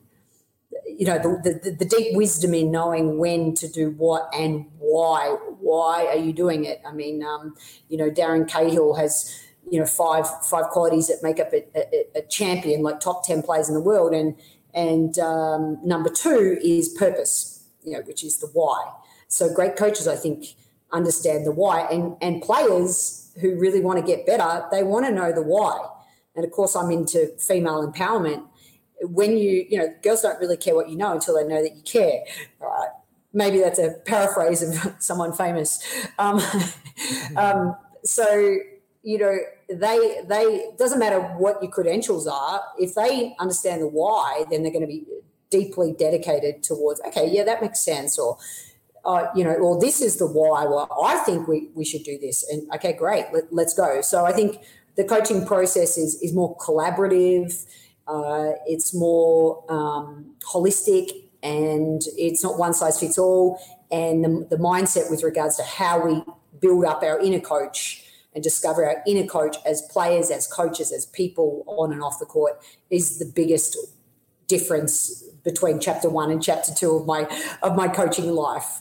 You know, the, the, the deep wisdom in knowing when to do what and why. Why are you doing it? I mean, um, you know, Darren Cahill has, you know, five five qualities that make up a, a, a champion, like top 10 players in the world. And, and um, number two is purpose, you know, which is the why. So great coaches, I think, understand the why. And, and players who really want to get better, they want to know the why and of course I'm into female empowerment. When you, you know, girls don't really care what you know until they know that you care. Right? Maybe that's a paraphrase of someone famous. Um, um, so you know, they they doesn't matter what your credentials are. If they understand the why, then they're going to be deeply dedicated towards. Okay, yeah, that makes sense. Or uh, you know, or this is the why. Well, I think we, we should do this. And okay, great, let, us go. So I think the coaching process is, is more collaborative, uh, it's more um, holistic, and it's not one size fits all. And the, the mindset with regards to how we build up our inner coach and discover our inner coach as players, as coaches, as people on and off the court is the biggest difference between chapter one and chapter two of my of my coaching life.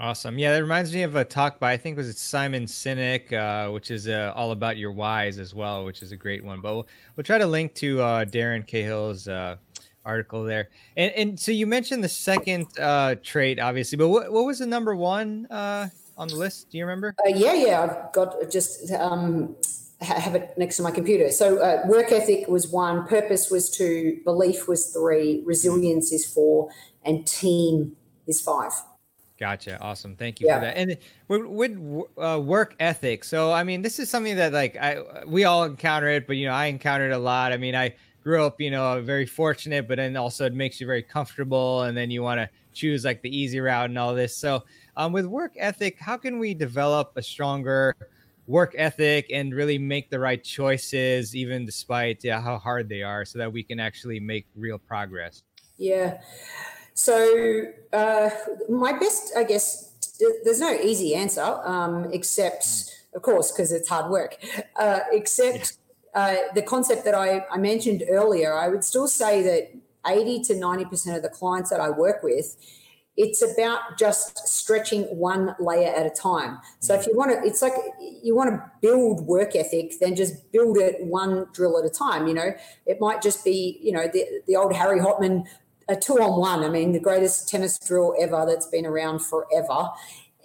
Awesome. Yeah, that reminds me of a talk by I think was it Simon Sinek, uh, which is uh, all about your whys as well, which is a great one. But we'll, we'll try to link to uh, Darren Cahill's uh, article there. And and so you mentioned the second uh, trait, obviously, but what, what was the number one uh, on the list? Do you remember? yeah, yeah, I've got just um, have it next to my computer. So work ethic was one, purpose was two, belief was three, resilience is four, and team is five. Gotcha. Awesome. Thank you yeah. for that. And with, with uh, work ethic, so I mean, this is something that like I we all encounter it, but you know, I encountered a lot. I mean, I grew up, you know, very fortunate, but then also it makes you very comfortable, and then you want to choose like the easy route and all this. So, um, with work ethic, how can we develop a stronger work ethic and really make the right choices, even despite yeah, how hard they are, so that we can actually make real progress? Yeah. So uh, my best, I guess, there's no easy answer, um, except, of course, because it's hard work. Uh, except uh, the concept that I, I mentioned earlier, I would still say that 80 to 90% of the clients that I work with, it's about just stretching one layer at a time. So if you want to, it's like you want to build work ethic, then just build it one drill at a time. You know, it might just be, you know, the, the old Harry Hopman a two on one. I mean, the greatest tennis drill ever that's been around forever.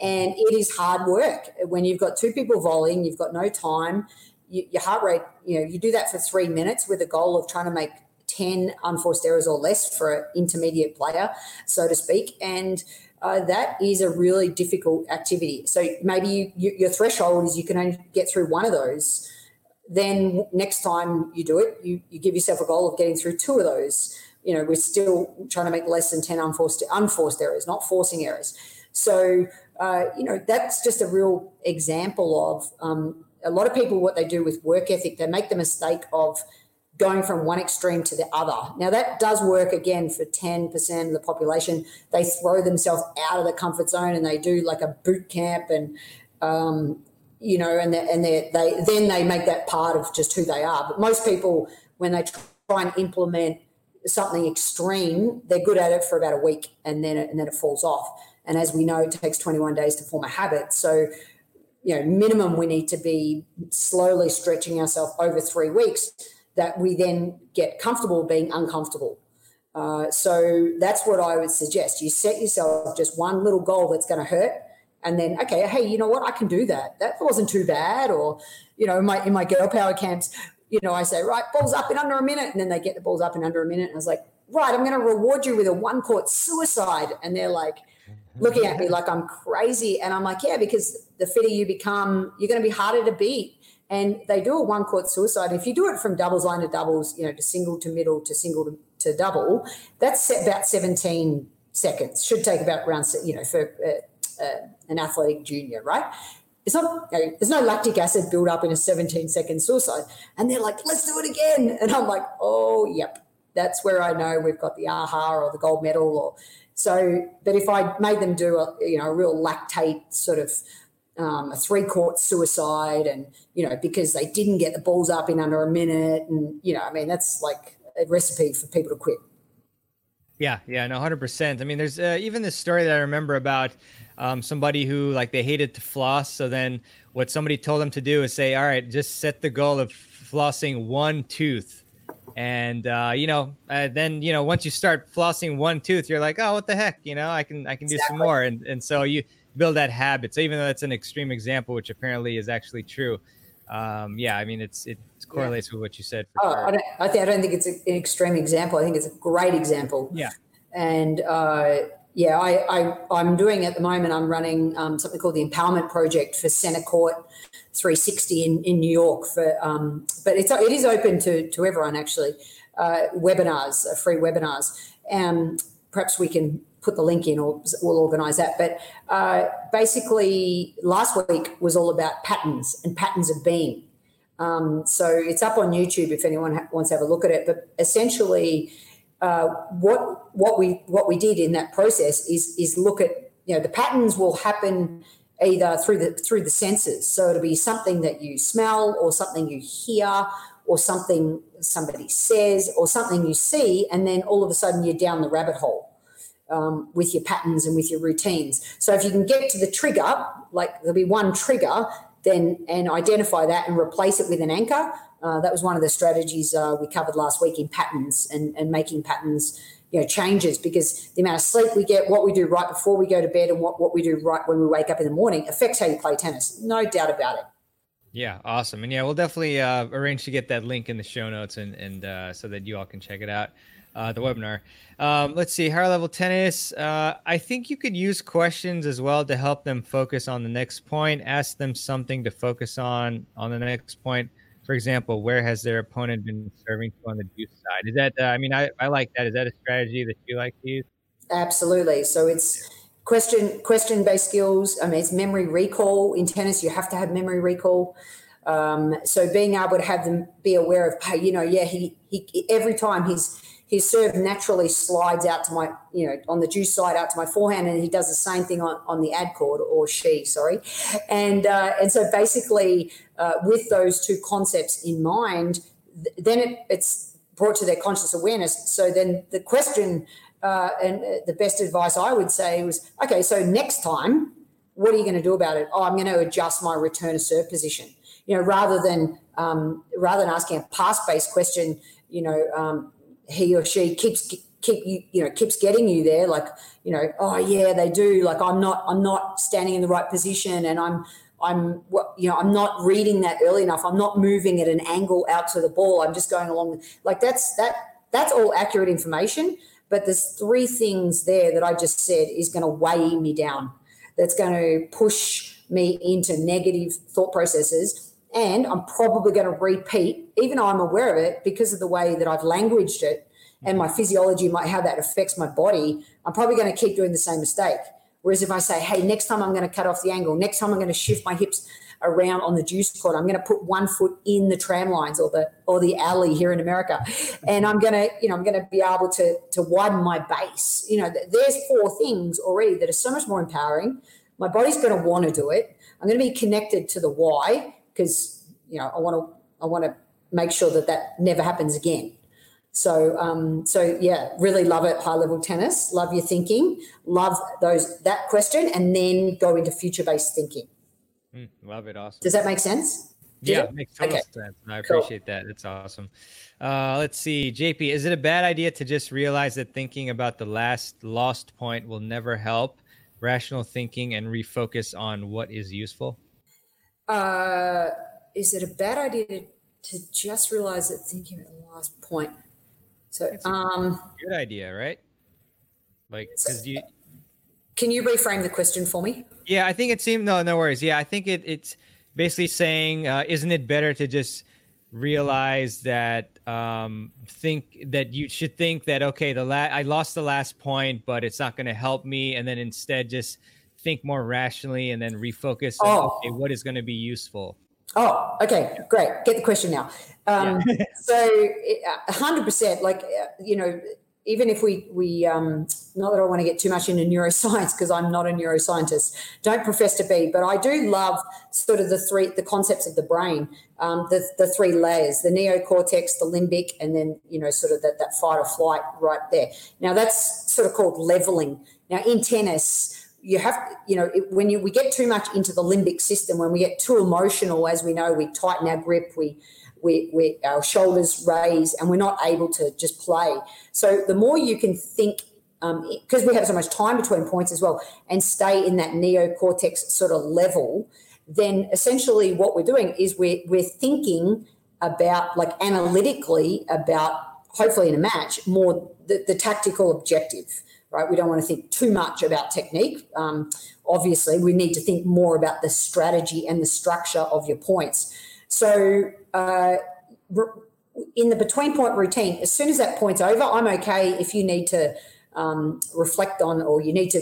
And it is hard work when you've got two people volleying, you've got no time, you, your heart rate, you know, you do that for three minutes with a goal of trying to make 10 unforced errors or less for an intermediate player, so to speak. And uh, that is a really difficult activity. So maybe you, you, your threshold is you can only get through one of those. Then next time you do it, you, you give yourself a goal of getting through two of those you know, we're still trying to make less than 10 unforced, unforced errors, not forcing errors. So, uh, you know, that's just a real example of um, a lot of people, what they do with work ethic, they make the mistake of going from one extreme to the other. Now, that does work again for 10% of the population. They throw themselves out of the comfort zone and they do like a boot camp and, um, you know, and, and they then they make that part of just who they are. But most people, when they try and implement something extreme, they're good at it for about a week and then it, and then it falls off. And as we know, it takes 21 days to form a habit. So, you know, minimum we need to be slowly stretching ourselves over three weeks that we then get comfortable being uncomfortable. Uh, so that's what I would suggest. You set yourself just one little goal that's going to hurt, and then okay, hey, you know what? I can do that. That wasn't too bad. Or you know, in my in my girl power camps, you know, I say right, balls up in under a minute, and then they get the balls up in under a minute, and I was like, right, I'm going to reward you with a one court suicide, and they're like looking at me like I'm crazy, and I'm like, yeah, because the fitter you become, you're going to be harder to beat and they do a one court suicide. If you do it from doubles line to doubles, you know, to single to middle to single to, to double, that's about 17 seconds. Should take about around, you know, for uh, uh, an athletic junior, right? It's not, you know, there's no lactic acid build up in a 17 second suicide. And they're like, let's do it again. And I'm like, oh, yep. That's where I know we've got the AHA or the gold medal or so. But if I made them do a, you know, a real lactate sort of um, a three court suicide and you know because they didn't get the balls up in under a minute and you know i mean that's like a recipe for people to quit yeah yeah no 100% i mean there's uh, even this story that i remember about um, somebody who like they hated to floss so then what somebody told them to do is say all right just set the goal of flossing one tooth and uh, you know uh, then you know once you start flossing one tooth you're like oh what the heck you know i can i can do exactly. some more and and so you build that habit. So even though that's an extreme example, which apparently is actually true, um, yeah, I mean it's it correlates yeah. with what you said. oh, sure. I, don't, I, think, I don't think it's an extreme example. I think it's a great example. Yeah, and uh, yeah, I, I am doing at the moment. I'm running um, something called the Empowerment Project for Center Court 360 in, in New York. For um, but it's it is open to to everyone actually. Uh, webinars, uh, free webinars. Um, perhaps we can put the link in or we'll organize that. But uh, basically, last week was all about patterns and patterns of being. Um, so it's up on YouTube if anyone ha- wants to have a look at it. But essentially, uh, what what we what we did in that process is is look at you know the patterns will happen either through the through the senses. So it'll be something that you smell or something you hear or something somebody says or something you see, and then all of a sudden you're down the rabbit hole um, with your patterns and with your routines. So if you can get to the trigger, like there'll be one trigger, then and identify that and replace it with an anchor. Uh, that was one of the strategies uh, we covered last week in patterns and, and making patterns you know changes because the amount of sleep we get what we do right before we go to bed and what, what we do right when we wake up in the morning affects how you play tennis. No doubt about it. Yeah awesome. And yeah we'll definitely uh, arrange to get that link in the show notes and and uh, so that you all can check it out uh, the webinar. Um, let's see, higher level tennis. Uh, I think you could use questions as well to help them focus on the next point. Ask them something to focus on on the next point. For example, where has their opponent been serving to on the deuce side? Is that? Uh, I mean, I, I like that. Is that a strategy that you like to use? Absolutely. So it's question question based skills. I mean, it's memory recall in tennis. You have to have memory recall. Um, so being able to have them be aware of, hey, you know, yeah, he, he every time he's his serve naturally slides out to my, you know, on the deuce side out to my forehand, and he does the same thing on, on the ad court or she, sorry, and uh, and so basically uh, with those two concepts in mind, th- then it, it's brought to their conscious awareness. So then the question uh, and uh, the best advice I would say was, okay, so next time, what are you going to do about it? Oh, I'm going to adjust my return to serve position. You know, rather than um, rather than asking a pass based question, you know, um, he or she keeps keep you you know keeps getting you there like you know oh yeah they do like i'm not i'm not standing in the right position and i'm i'm you know i'm not reading that early enough. I'm not moving at an angle out to the ball. I'm just going along like that's that that's all accurate information but there's three things there that i just said is going to weigh me down that's going to push me into negative thought processes and I'm probably going to repeat, even though I'm aware of it, because of the way that I've languaged it and my physiology, might how that affects my body. I'm probably going to keep doing the same mistake. Whereas if I say, hey, next time I'm going to cut off the angle, next time I'm going to shift my hips around on the deuce court, I'm going to put one foot in the tram lines or the or the alley here in America, and I'm going to, you know, I'm going to be able to to widen my base. You know, there's four things already that are so much more empowering. My body's going to want to do it. I'm going to be connected to the why because you know I want to I want to make sure that that never happens again. So um, so yeah, really love it. High level tennis. Love your thinking. Love those that question, and then go into future based thinking. Mm, love it. Awesome. Does that make sense? Did yeah, it? makes total okay. sense. I appreciate cool. that. It's awesome. Uh, let's see, JP. Is it a bad idea to just realize that thinking about the last lost point will never help? Rational thinking and refocus on what is useful. Uh, is it a bad idea to, to just realize that thinking about the last point? So, um, good idea, right? Like, because you. Can you reframe the question for me? Yeah, I think it seemed no, no worries. Yeah, I think it, it's basically saying, uh, isn't it better to just realize that um, think that you should think that okay, the la- I lost the last point, but it's not going to help me, and then instead just think more rationally and then refocus. Oh. Okay, what is going to be useful? Oh, okay, great. Get the question now. Um, yeah. so, hundred percent. Like uh, you know, even if we we um, not that I want to get too much into neuroscience because I'm not a neuroscientist, don't profess to be, but I do love sort of the three the concepts of the brain, um, the the three layers, the neocortex, the limbic, and then you know sort of that that fight or flight right there. Now that's sort of called leveling. Now in tennis. You have, you know, it, when you we get too much into the limbic system, when we get too emotional, as we know, we tighten our grip, we we, we, our shoulders raise and we're not able to just play. So the more you can think, because um, we have so much time between points as well, and stay in that neocortex sort of level, then essentially what we're doing is we're, we're thinking about, like analytically, about hopefully in a match, more the, the tactical objective, right? We don't want to think too much about technique. Um, obviously, we need to think more about the strategy and the structure of your points. So uh, in the between point routine, as soon as that point's over, I'm okay if you need to um, reflect on or you need to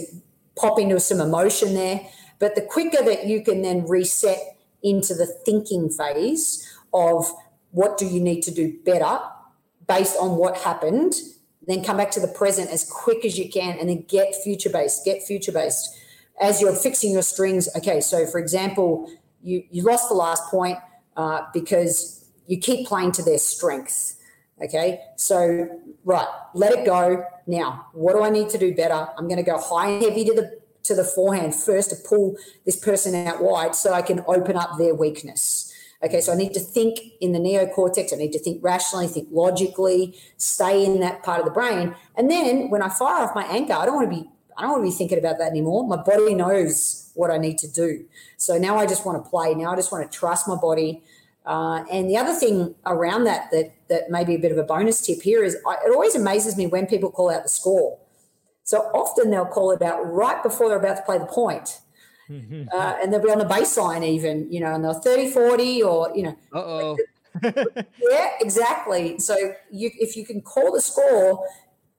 pop into some emotion there. But the quicker that you can then reset into the thinking phase of what do you need to do better based on what happened, then come back to the present as quick as you can and then get future based, get future based. As you're fixing your strings, okay, so for example, you, you lost the last point uh, because you keep playing to their strengths. Okay, so right, let it go. Now, what do I need to do better? I'm going to go high and heavy to the to the forehand first to pull this person out wide so I can open up their weakness. Okay, so I need to think in the neocortex. I need to think rationally, think logically, stay in that part of the brain. And then when I fire off my anchor, I don't want to be I don't want to be thinking about that anymore. My body knows what I need to do. So now I just want to play. Now I just want to trust my body. Uh, and the other thing around that, that that may be a bit of a bonus tip here is I, it always amazes me when people call out the score. So often they'll call it out right before they're about to play the point. Uh, and they'll be on the baseline even, you know, and they're 30, 40 or, you know. Uh-oh. yeah, exactly. So you, if you can call the score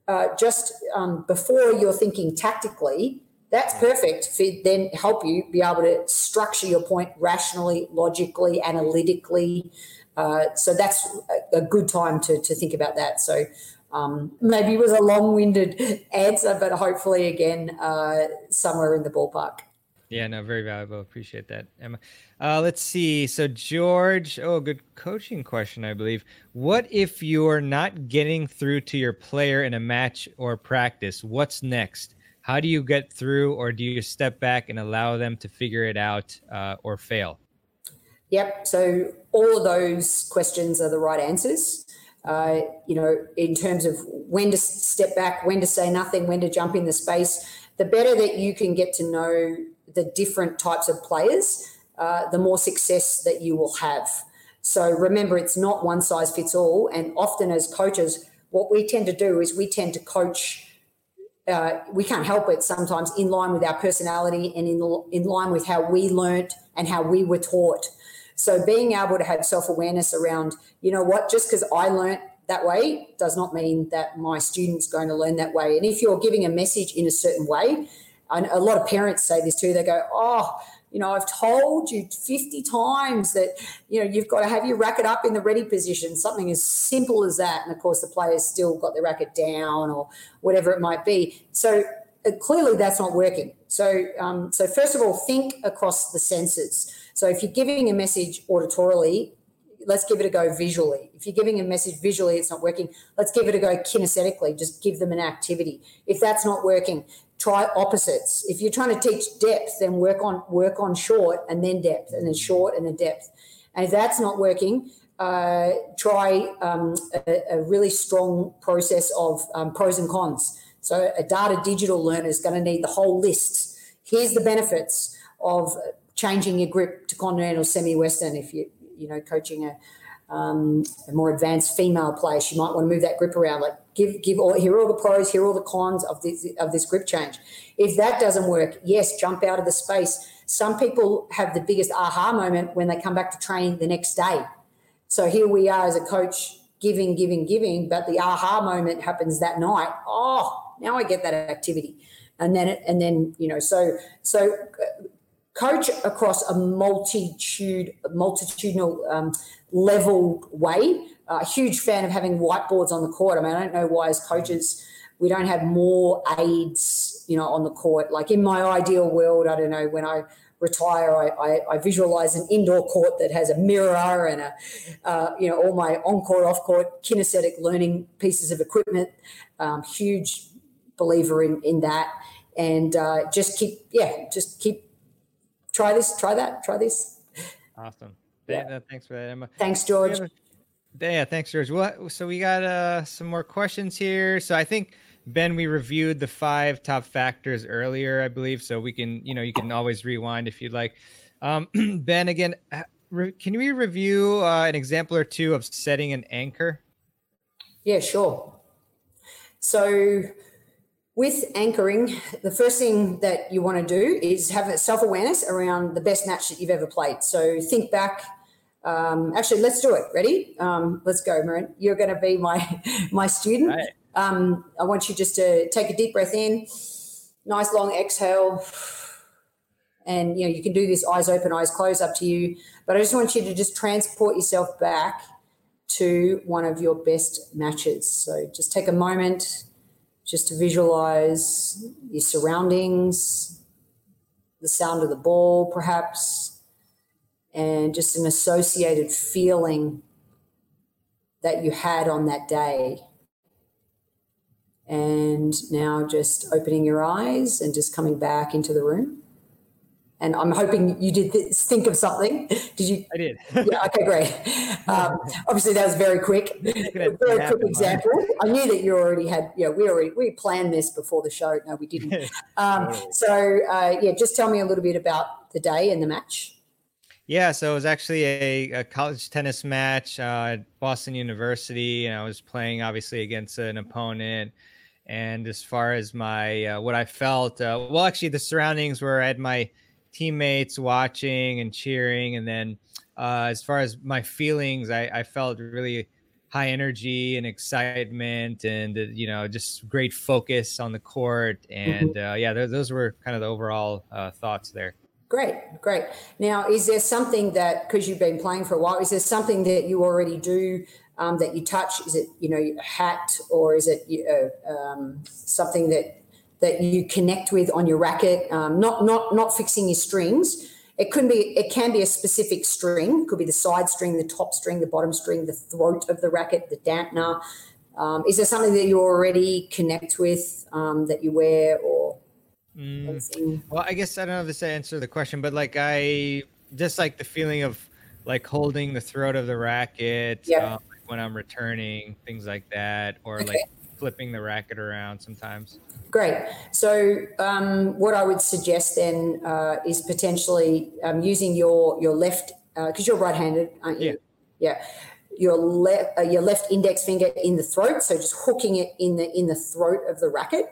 uh, just um, before you're thinking tactically, that's perfect to then help you be able to structure your point rationally, logically, analytically. Uh, so that's a, a, good time to, to think about that. So um, maybe it was a long winded answer, but hopefully, again, uh, somewhere in the ballpark. Yeah, no, very valuable. Appreciate that, Emma. Uh, let's see. So, George, oh, good coaching question, I believe. What if you're not getting through to your player in a match or practice? What's next? How do you get through, or do you step back and allow them to figure it out uh, or fail? Yep. So all of those questions are the right answers. Uh, you know, in terms of when to step back, when to say nothing, when to jump in the space, the better that you can get to know the different types of players, uh, the more success that you will have. So remember, it's not one size fits all. And often as coaches, what we tend to do is we tend to coach uh, we can't help it sometimes in line with our personality and in, in line with how we learnt and how we were taught. So being able to have self awareness around, you know what, just because I learnt that way does not mean that my student's going to learn that way. And if you're giving a message in a certain way, and a lot of parents say this too, they go, oh, you know, I've told you 50 times that, you know, you've got to have your racket up in the ready position, something as simple as that. And of course, the player's still got their racket down or whatever it might be. So uh, clearly that's not working. So, um, so first of all, think across the senses. So if you're giving a message auditorily, let's give it a go visually. If you're giving a message visually, it's not working. Let's give it a go kinesthetically. Just give them an activity. If that's not working, try opposites. If you're trying to teach depth, then work on work on short and then depth and then short and then depth. And if that's not working, uh, try um, a, a, really strong process of um, pros and cons. So a data digital learner is going to need the whole list. Here's the benefits of changing your grip to continental semi-western if you you know coaching a, um, a more advanced female player she might want to move that grip around like give give all all the pros here are all the cons of this of this grip change. If that doesn't work yes jump out of the space. Some people have the biggest aha moment when they come back to train the next day. So here we are as a coach giving giving giving but the aha moment happens that night. Oh now i get that activity. And then and then you know so so uh, coach across a multitude, multitudinal um, level way. A huge fan of having whiteboards on the court. I mean, I don't know why as coaches we don't have more aids, you know, on the court. Like in my ideal world, I don't know when I retire, I, I, I visualize an indoor court that has a mirror and a, uh, you know, all my on-court, off-court kinesthetic learning pieces of equipment. Um, huge believer in in that, and uh, just keep, yeah, just keep try this, try that, try this. Awesome. Yeah. Thanks for that, Emma. Thanks, George. Yeah, thanks, George. So we got uh, some more questions here. So I think Ben, we reviewed the five top factors earlier, I believe. So we can, you know, you can always rewind if you'd like. Um, ben, again, can we review uh, an example or two of setting an anchor? Yeah, sure. So with anchoring, the first thing that you want to do is have self awareness around the best match that you've ever played. So think back. Um, actually, let's do it. Ready? Um, let's go, Marin. You're going to be my my student. Right. Um, I want you just to take a deep breath in, nice long exhale, and you know you can do this eyes open, eyes closed, up to you. But I just want you to just transport yourself back to one of your best matches. So just take a moment just to visualize your surroundings, the sound of the ball, perhaps, and just an associated feeling that you had on that day. And now just opening your eyes and just coming back into the room and I'm hoping you did this, think of something. Did you? I did. yeah. Okay. Great. Um, obviously, that was very quick. Very quick example. I knew that you already had. Yeah, we already we planned this before the show. No, we didn't. Um, so uh, yeah, just tell me a little bit about the day and the match. Yeah, so it was actually a, a college tennis match uh, at Boston University, and I was playing obviously against an opponent. And as far as my uh, what I felt, uh, well, actually the surroundings were I had my teammates watching and cheering. And then uh, as far as my feelings, I, I felt really high energy and excitement and uh, you know just great focus on the court and mm-hmm. uh, yeah th- those were kind of the overall uh, thoughts there great great now is there something that because you've been playing for a while is there something that you already do um, that you touch is it you know a hat or is it uh, um, something that that you connect with on your racket. Um, not not not fixing your strings. It could be it can be a specific string. It could be the side string, the top string, the bottom string, the throat of the racket, the dampener. Um, is there something that you already connect with um, that you wear or mm. Well, I guess I don't know if this answer the question, but like I just like the feeling of like holding the throat of the racket um, when I'm returning, things like that, or okay. like flipping the racket around sometimes. Great. So, um, what I would suggest then uh, is potentially um, using your your left because uh, you're right-handed, aren't you? Yeah. yeah. Your left uh, your left index finger in the throat, so just hooking it in the in the throat of the racket,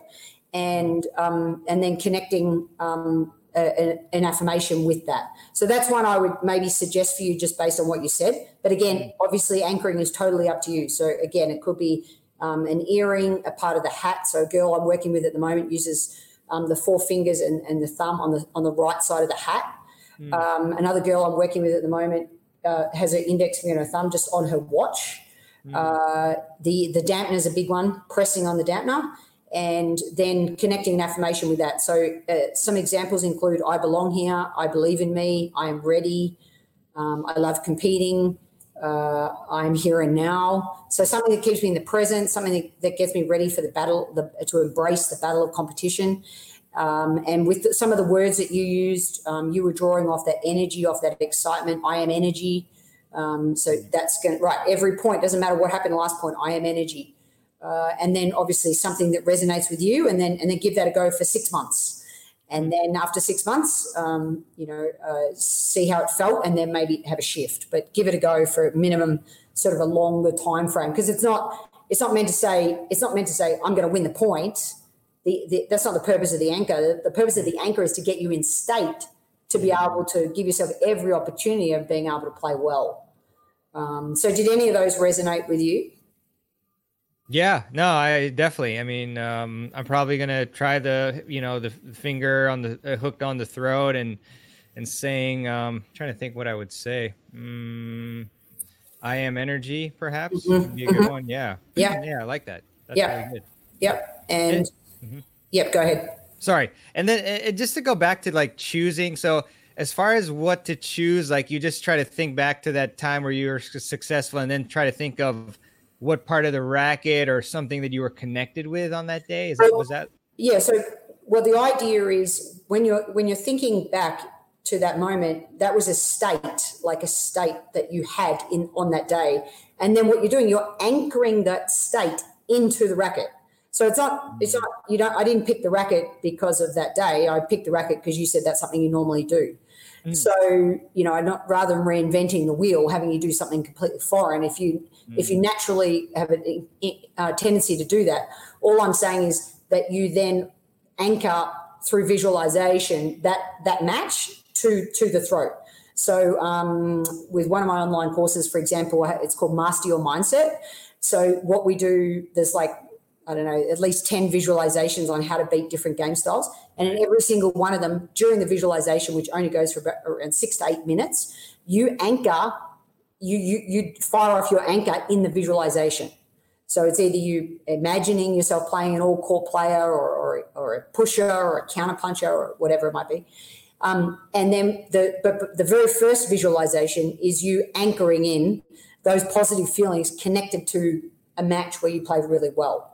and um, and then connecting um, a, an affirmation with that. So that's one I would maybe suggest for you just based on what you said. But again, obviously anchoring is totally up to you. So again, it could be um, an earring, a part of the hat. So a girl I'm working with at the moment uses um, the four fingers and, and, the thumb on the on the right side of the hat. Mm. Um, another girl I'm working with at the moment uh, has her index finger and her thumb just on her watch. Mm. Uh, the the dampener is a big one, pressing on the dampener. And then connecting an affirmation with that. So, uh, some examples include I belong here, I believe in me, I am ready, um, I love competing, uh, I'm here and now. So something that keeps me in the present, something that, that gets me ready for the battle, the, to embrace the battle of competition. Um, and with the, some of the words that you used, um, you were drawing off that energy, off that excitement. I am energy. Um, so that's going to, right. Every point doesn't matter what happened last point. I am energy. Uh, and then obviously something that resonates with you and then, and then give that a go for six months. And then after six months, um, you know, uh, see how it felt and then maybe have a shift, but give it a go for a minimum sort of a longer time frame. Cause it's not, it's not meant to say, it's not meant to say, I'm going to win the point. The, the, that's not the purpose of the anchor. The, the purpose of the anchor is to get you in state to be able to give yourself every opportunity of being able to play well. Um, so, did any of those resonate with you? Yeah, no, I definitely. I mean, um, I'm probably gonna try the, you know, the finger on the uh, hooked on the throat and and saying, um, trying to think what I would say. Mm, I am energy, perhaps. Mm-hmm. Be a good mm-hmm. one. Yeah. Yeah. Yeah, I like that. That's yeah. Really yep. And, and mm-hmm. yep. Go ahead. Sorry. And then uh, just to go back to like choosing. So as far as what to choose, like you just try to think back to that time where you were successful, and then try to think of what part of the racket or something that you were connected with on that day. Is that was that? Yeah. So well, the idea is when you're when you're thinking back to that moment, that was a state, like a state that you had in on that day. And then what you're doing, you're anchoring that state into the racket. So it's not, it's mm. not, you don't, I didn't pick the racket because of that day. I picked the racket because you said that's something you normally do. Mm. So, you know, not rather than reinventing the wheel, having you do something completely foreign, if you, mm. if you naturally have a, a tendency to do that, all I'm saying is that you then anchor through visualization that, that match to, to the throat. So, um, with one of my online courses, for example, it's called Master Your Mindset. So, what we do, there's like I don't know, at least 10 visualizations on how to beat different game styles. And in every single one of them, during the visualization, which only goes for about around six to eight minutes, you anchor, you, you, you fire off your anchor in the visualization. So it's either you imagining yourself playing an all court player or, or, or, a pusher or a counter puncher or whatever it might be. Um, and then the, but the very first visualization is you anchoring in those positive feelings connected to a match where you played really well.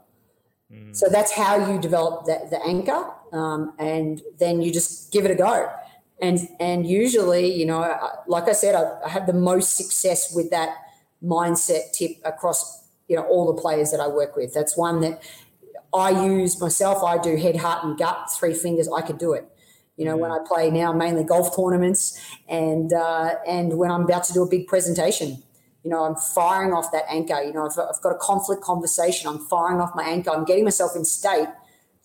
So that's how you develop the, the anchor, um, and then you just give it a go. And and usually, you know, like I said, I, I have the most success with that mindset tip across you know all the players that I work with. That's one that I use myself. I do head, heart, and gut. Three fingers. I could do it. You know, when I play now mainly golf tournaments, and uh, and when I'm about to do a big presentation, you know, I'm firing off that anchor. You know, I've, I've got a conflict conversation. I'm firing off my anchor. I'm getting myself in state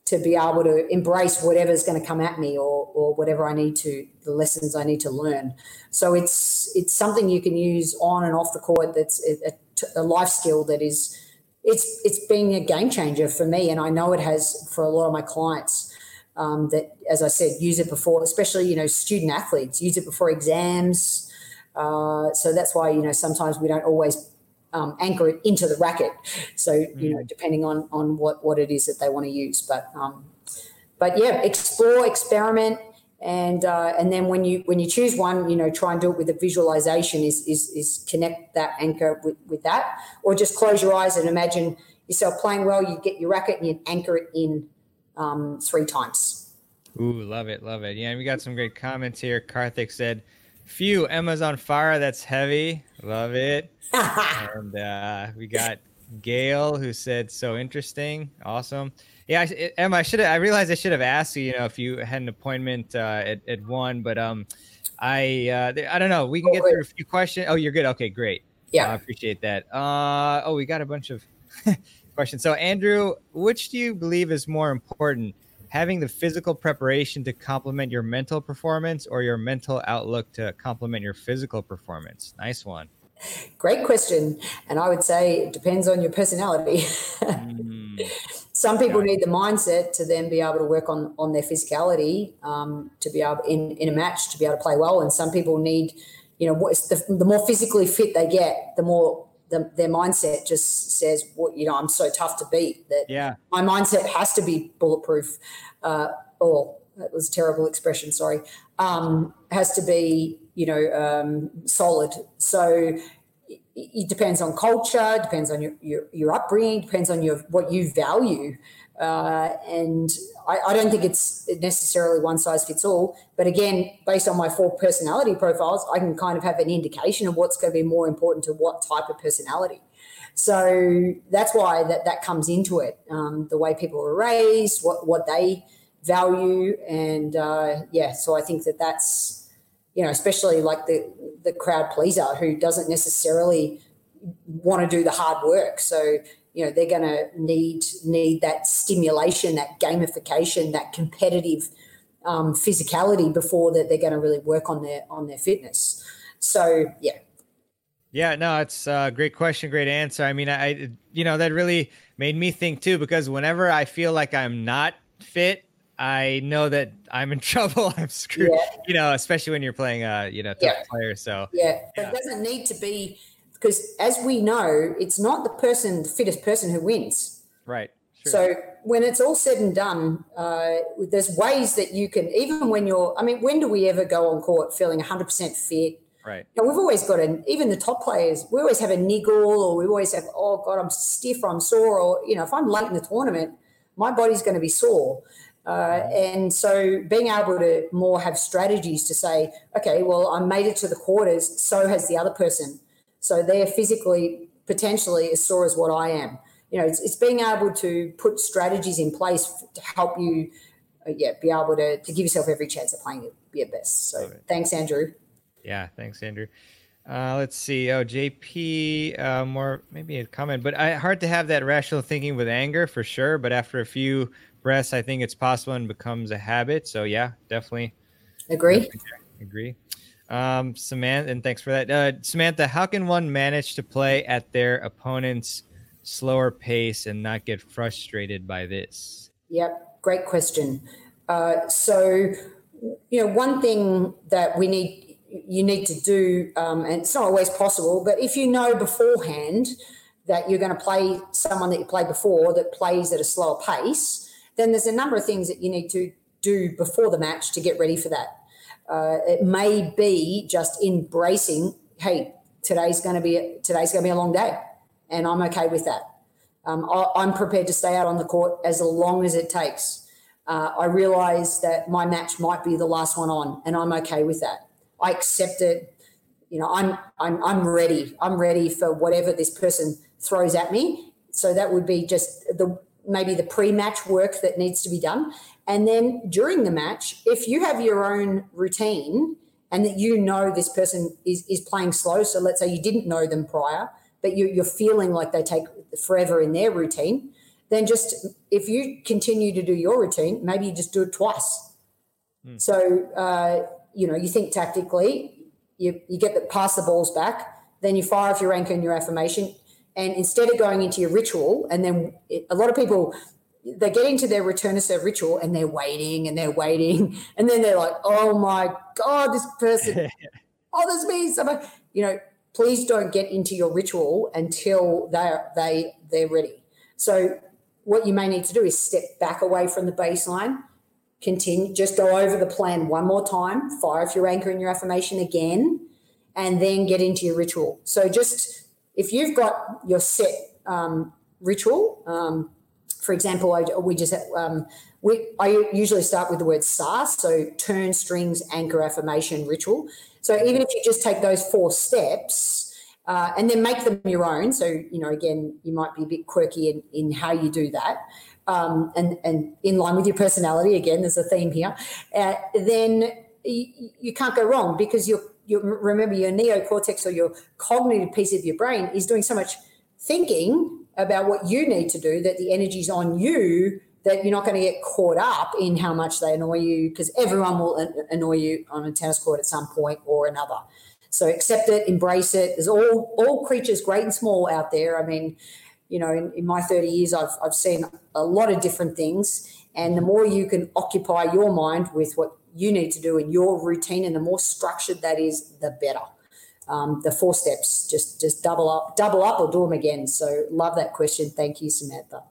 to be able to embrace whatever's going to come at me or, or whatever I need to, the lessons I need to learn. So it's it's something you can use on and off the court. That's a, a life skill that is it's it's been a game changer for me, and I know it has for a lot of my clients. Um, that, as I said, use it before, especially you know student athletes, use it before exams. Uh, so that's why you know sometimes we don't always um, anchor it into the racket. So you know, mm. depending on on what what it is that they want to use, but um, but yeah, explore, experiment, and uh, and then when you when you choose one, you know, try and do it with a visualization. Is is is connect that anchor with with that, or just close your eyes and imagine yourself playing well. You get your racket and you anchor it in um, three times. Ooh, love it, love it. Yeah, we got some great comments here. Karthik said Phew, Emma's on fire. That's heavy. Love it. and uh, we got Gail who said so interesting. Awesome. Yeah, I, Emma, I should have. I realized I should have asked you. You know, if you had an appointment uh, at at one, but um, I uh, I don't know. We can get through a few questions. Oh, you're good. Okay, great. Yeah, I appreciate that. Uh, oh, we got a bunch of questions. So, Andrew, which do you believe is more important? Having the physical preparation to complement your mental performance or your mental outlook to complement your physical performance? Nice one. Great question. And I would say it depends on your personality. mm. Some people need the mindset to then be able to work on, on their physicality um, to be able in, in a match to be able to play well. And some people need, you know, the, the more physically fit they get, the more the, their mindset just says, "What you know, I'm so tough to beat that yeah. my mindset has to be bulletproof." Uh, or that was a terrible expression. Sorry, um, has to be you know um, solid. So it, it, depends on culture, depends on your, your, your upbringing, depends on your what you value. Uh, and I, I, don't think it's necessarily one size fits all. But again, based on my four personality profiles, I can kind of have an indication of what's going to be more important to what type of personality. So that's why that, that comes into it. Um, the way people are raised, what, what they value. And uh, yeah, so I think that that's, you know, especially like the, the crowd pleaser who doesn't necessarily want to do the hard work. So, you know, they're going to need, need that stimulation, that gamification, that competitive um, physicality before that they're going to really work on their, on their fitness. So yeah, yeah, no, it's a great question, great answer. I mean, I, you know, that really made me think too, because whenever I feel like I'm not fit, I know that I'm in trouble. I'm screwed, yeah. you know, especially when you're playing, a you know, tough yeah. player. So, yeah, but yeah. it doesn't need to be because as we know, it's not the person, the fittest person who wins. Right. Sure. So when it's all said and done, uh, there's ways that you can, even when you're, I mean, when do we ever go on court feeling 100% fit? Right. You know, we've always got an, even the top players, we always have a niggle or we always have, oh God, I'm stiff or I'm sore. Or, you know, if I'm late in the tournament, my body's going to be sore. Uh, and so being able to more have strategies to say, okay, well, I made it to the quarters, so has the other person. So they're physically potentially as sore as what I am. You know, it's, it's being able to put strategies in place to help you, uh, yeah, be able to, to give yourself every chance of playing your best. So thanks, Andrew. Yeah, thanks, Andrew. Uh, let's see. Oh, JP, uh, more maybe a comment, but I, hard to have that rational thinking with anger for sure. But after a few breaths, I think it's possible and becomes a habit. So yeah, definitely agree. Definitely agree. Um, Samantha, and thanks for that. Uh, Samantha, how can one manage to play at their opponent's slower pace and not get frustrated by this? Yep, great question. Uh, so, you know, one thing that we need you need to do, um, and it's not always possible, but if you know beforehand that you're going to play someone that you played before that plays at a slower pace, then there's a number of things that you need to do before the match to get ready for that. Uh, it may be just embracing, hey, today's going to be a, today's going to be a long day, and I'm okay with that. Um, I, am prepared to stay out on the court as long as it takes. Uh, I realise that my match might be the last one on, and I'm okay with that. I accept it. You know, I'm I'm I'm ready. I'm ready for whatever this person throws at me. So that would be just the maybe the pre-match work that needs to be done. And then during the match, if you have your own routine and that you know this person is, is playing slow, so let's say you didn't know them prior, but you, you're feeling like they take forever in their routine, then just if you continue to do your routine, maybe you just do it twice. Mm. So uh, you know, you think tactically, you, you get the pass the balls back, then you fire off your anchor and your affirmation. And instead of going into your ritual, and then it, a lot of people, they get into their return to serve ritual and they're waiting and they're waiting. And then they're like, oh my God, this person, oh, there's me. Somebody. You know, please don't get into your ritual until they're, they, they're ready. So what you may need to do is step back away from the baseline continue just go over the plan one more time fire if your anchor and your affirmation again and then get into your ritual so just if you've got your set um, ritual um, for example I, we just um, we, i usually start with the word sas so turn strings anchor affirmation ritual. So even if you just take those four steps uh, and then make them your own so you know again you might be a bit quirky in, in how you do that um, and, and in line with your personality, again, there's a theme here, uh, then you, can't go wrong because you you remember your neocortex or your cognitive piece of your brain is doing so much thinking about what you need to do that the energy's on you that you're not going to get caught up in how much they annoy you because everyone will annoy you on a tennis court at some point or another. So accept it, embrace it. There's all all creatures, great and small, out there. I mean, you know, in, in my 30 years, I've, I've seen a lot of different things. And the more you can occupy your mind with what you need to do in your routine and the more structured that is, the better. Um, the four steps, just just double up, double up or do them again. So love that question. Thank you, Samantha.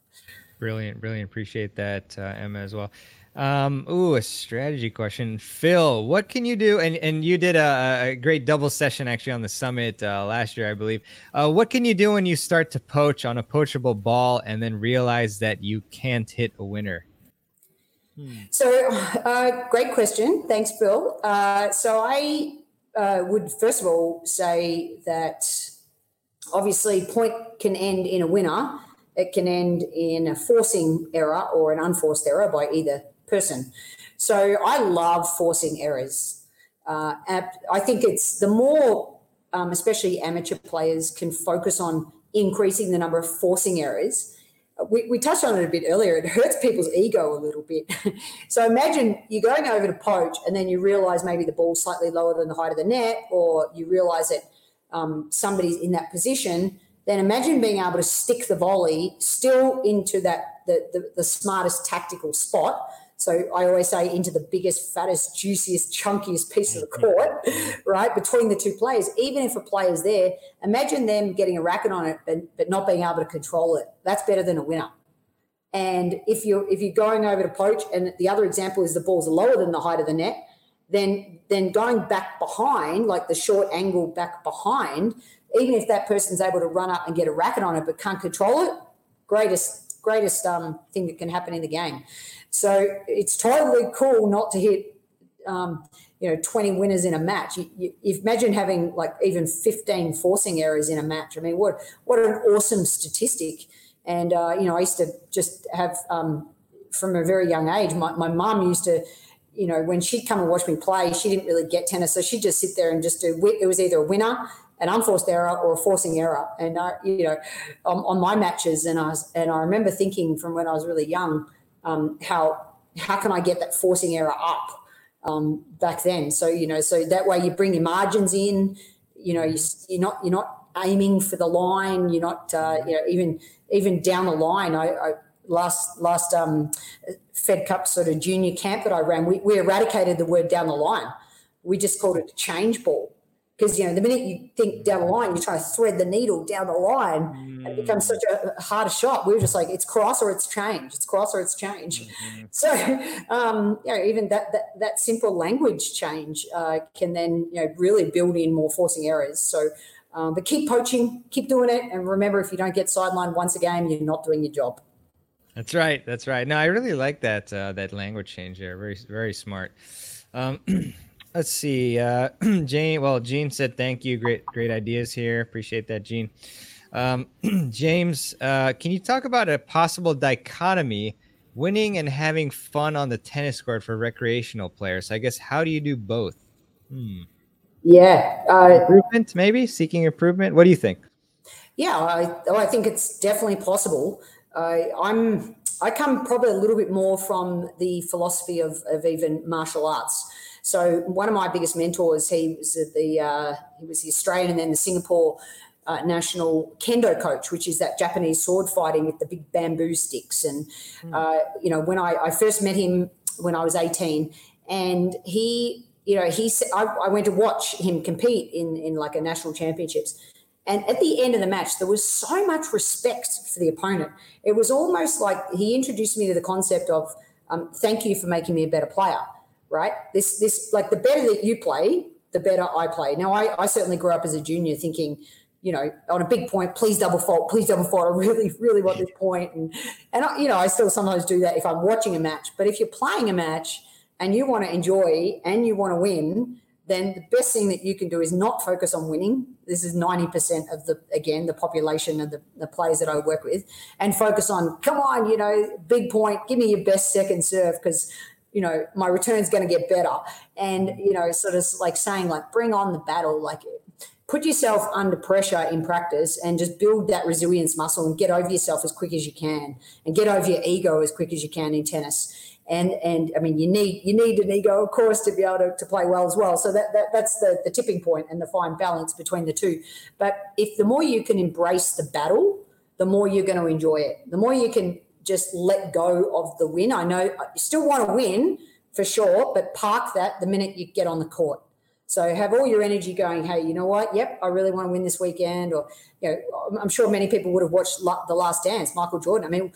Brilliant, brilliant. Appreciate that, uh, Emma, as well. Um, ooh, a strategy question. Phil, what can you do? And and you did a, a great double session actually on the summit uh, last year, I believe. Uh, what can you do when you start to poach on a poachable ball and then realize that you can't hit a winner? Hmm. So, uh, great question. Thanks, Bill. Uh, so, I uh, would first of all say that obviously point can end in a winner. It can end in a forcing error or an unforced error by either person. So I love forcing errors. Uh, I think it's the more, um, especially amateur players, can focus on increasing the number of forcing errors. We, we touched on it a bit earlier. It hurts people's ego a little bit. so imagine you're going over to poach and then you realize maybe the ball's slightly lower than the height of the net, or you realize that um, somebody's in that position. Then imagine being able to stick the volley still into that the, the, the smartest tactical spot so I always say into the biggest, fattest, juiciest, chunkiest piece of the court, right, between the two players. Even if a player's there, imagine them getting a racket on it but, but not being able to control it. That's better than a winner. And if you're if you're going over to poach, and the other example is the ball's lower than the height of the net, then then going back behind, like the short angle back behind, even if that person's able to run up and get a racket on it but can't control it, greatest greatest um, thing that can happen in the game. So it's totally cool not to hit, um, you know, 20 winners in a match. You, you, imagine having like even 15 forcing errors in a match. I mean, what what an awesome statistic. And, uh, you know, I used to just have, um, from a very young age, my, my mom used to, you know, when she'd come and watch me play, she didn't really get tennis. So she'd just sit there and just do, it was either a winner, an unforced error or a forcing error. And, I, you know, on, on my matches. And I was, and I remember thinking from when I was really young, um, how how can I get that forcing error up um, back then? So you know, so that way you bring your margins in. You know, you, are not you're not aiming for the line. You're not uh, you know even even down the line. I, I last last um, Fed Cup sort of junior camp that I ran, we, we eradicated the word down the line. We just called it a change ball because you know the minute you think down the line, you try to thread the needle down the line, mm. it becomes such a harder shot. We were just like, it's cross or it's change. It's cross or it's change. Mm-hmm. So um, you know, even that that, that simple language change uh, can then you know really build in more forcing errors. So. Um, but keep poaching, keep doing it, and remember, if you don't get sidelined once a game, you're not doing your job. That's right. That's right. No, I really like that uh, that language change there. Very very smart. Um, Let's see. Uh, Jane, well, Gene said thank you. Great, great ideas here. Appreciate that, Gene. Um, James, uh, can you talk about a possible dichotomy, winning and having fun on the tennis court for recreational players? I guess how do you do both? Hmm. Yeah, uh, improvement maybe seeking improvement. What do you think? Yeah, I, oh, I think it's definitely possible. I'm I come probably a little bit more from the philosophy of, of even martial arts. So one of my biggest mentors, he was the uh, he was the Australian and then the Singapore uh, national kendo coach, which is that Japanese sword fighting with the big bamboo sticks. And mm. uh, you know, when I, I, first met him when I was eighteen, and he, you know, he said I, I went to watch him compete in in like a national championships. And at the end of the match, there was so much respect for the opponent. It was almost like he introduced me to the concept of um, thank you for making me a better player right? This this like the better that you play, the better I play. Now I, I certainly grew up as a junior thinking, you know, on a big point, please double fault, please double fault. I really, really want this point. And and I, you know, I still sometimes do that if I'm watching a match. But if you're playing a match and you want to enjoy and you want to win, then the best thing that you can do is not focus on winning. This is 90% of the, again, the population of the, the players that I work with, and focus on, come on, you know, big point, give me your best second serve because you know my return's going to get better. And you know sort of like saying like bring on the battle like put yourself under pressure in practice and just build that resilience muscle and get over yourself as quick as you can and get over your ego as quick as you can in tennis. And and I mean you need you need an ego of course to be able to, to play well as well. So that, that that's the, the tipping point and the fine balance between the two. But if the more you can embrace the battle the more you're going to enjoy it. The more you can just let go of the win. I know you still want to win for sure, but park that the minute you get on the court. So have all your energy going, hey, you know what? Yep, I really want to win this weekend. Or, you know, I'm sure many people would have watched The Last Dance, Michael Jordan. I mean,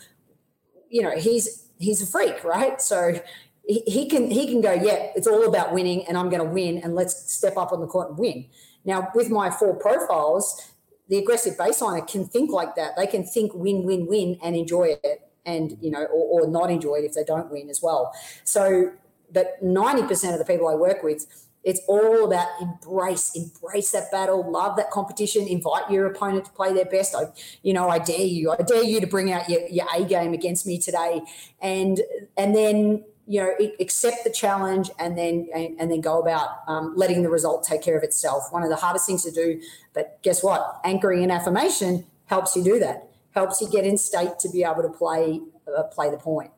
you know, he's he's a freak, right? So, he, he can he can go, yeah, it's all about winning, and I'm going to win, and let's step up on the court and win. Now, with my four profiles, the aggressive baseliner can think like that. They can think win, win, win, and enjoy it, and you know, or, or not enjoy it if they don't win as well. So, but ninety percent of the people I work with it's all about embrace, embrace that battle, love that competition, invite your opponent to play their best. I, you know, I dare you, I dare you to bring out your, your A game against me today, and and then you know accept the challenge and then and, and then go about um, letting the result take care of itself. One of the hardest things to do, but guess what? Anchoring and affirmation helps you do that. Helps you get in state to be able to play uh, play the point.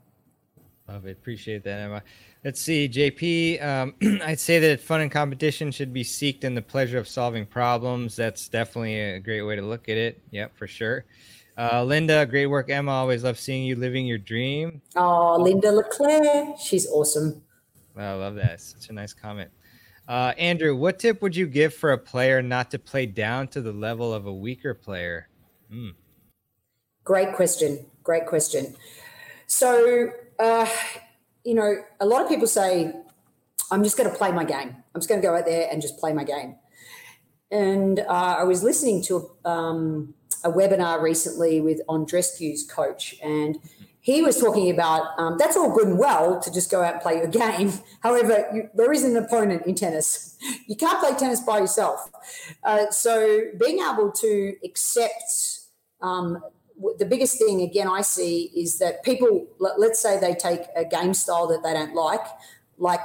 Love it. Appreciate that, Emma. Let's see, JP. Um, I'd say that fun and competition should be seeked in the pleasure of solving problems. That's definitely a great way to look at it. Yep, for sure. Uh, Linda, great work, Emma. Always love seeing you living your dream. Oh, Linda LeClaire. She's awesome. I love that. Such a nice comment. Uh, Andrew, what tip would you give for a player not to play down to the level of a weaker player? Mm. Great question. Great question. So, uh, you know, a lot of people say, I'm just going to play my game. I'm just going to go out there and just play my game. And uh, I was listening to um, a webinar recently with Andreescu's coach, and he was talking about um, that's all good and well to just go out and play your game. However, you, there is an opponent in tennis. You can't play tennis by yourself. Uh, so being able to accept um, the biggest thing again I see is that people, let's say they take a game style that they don't like, like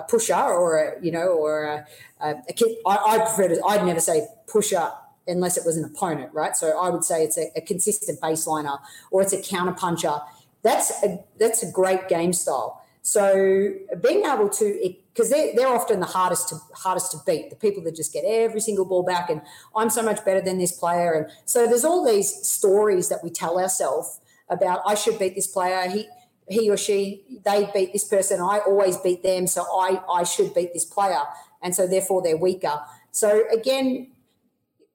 a pusher or a you know or a, a, kid. I, I, prefer to. I'd never say pusher unless it was an opponent, right? So I would say it's a, a consistent baseliner or it's a counter puncher. That's a that's a great game style. So being able to because they're, they're often the hardest to hardest to beat the people that just get every single ball back and i'm so much better than this player. And so there's all these stories that we tell ourselves about i should beat this player. He he or she they beat this person. I always beat them so i i should beat this player. And so therefore they're weaker. So again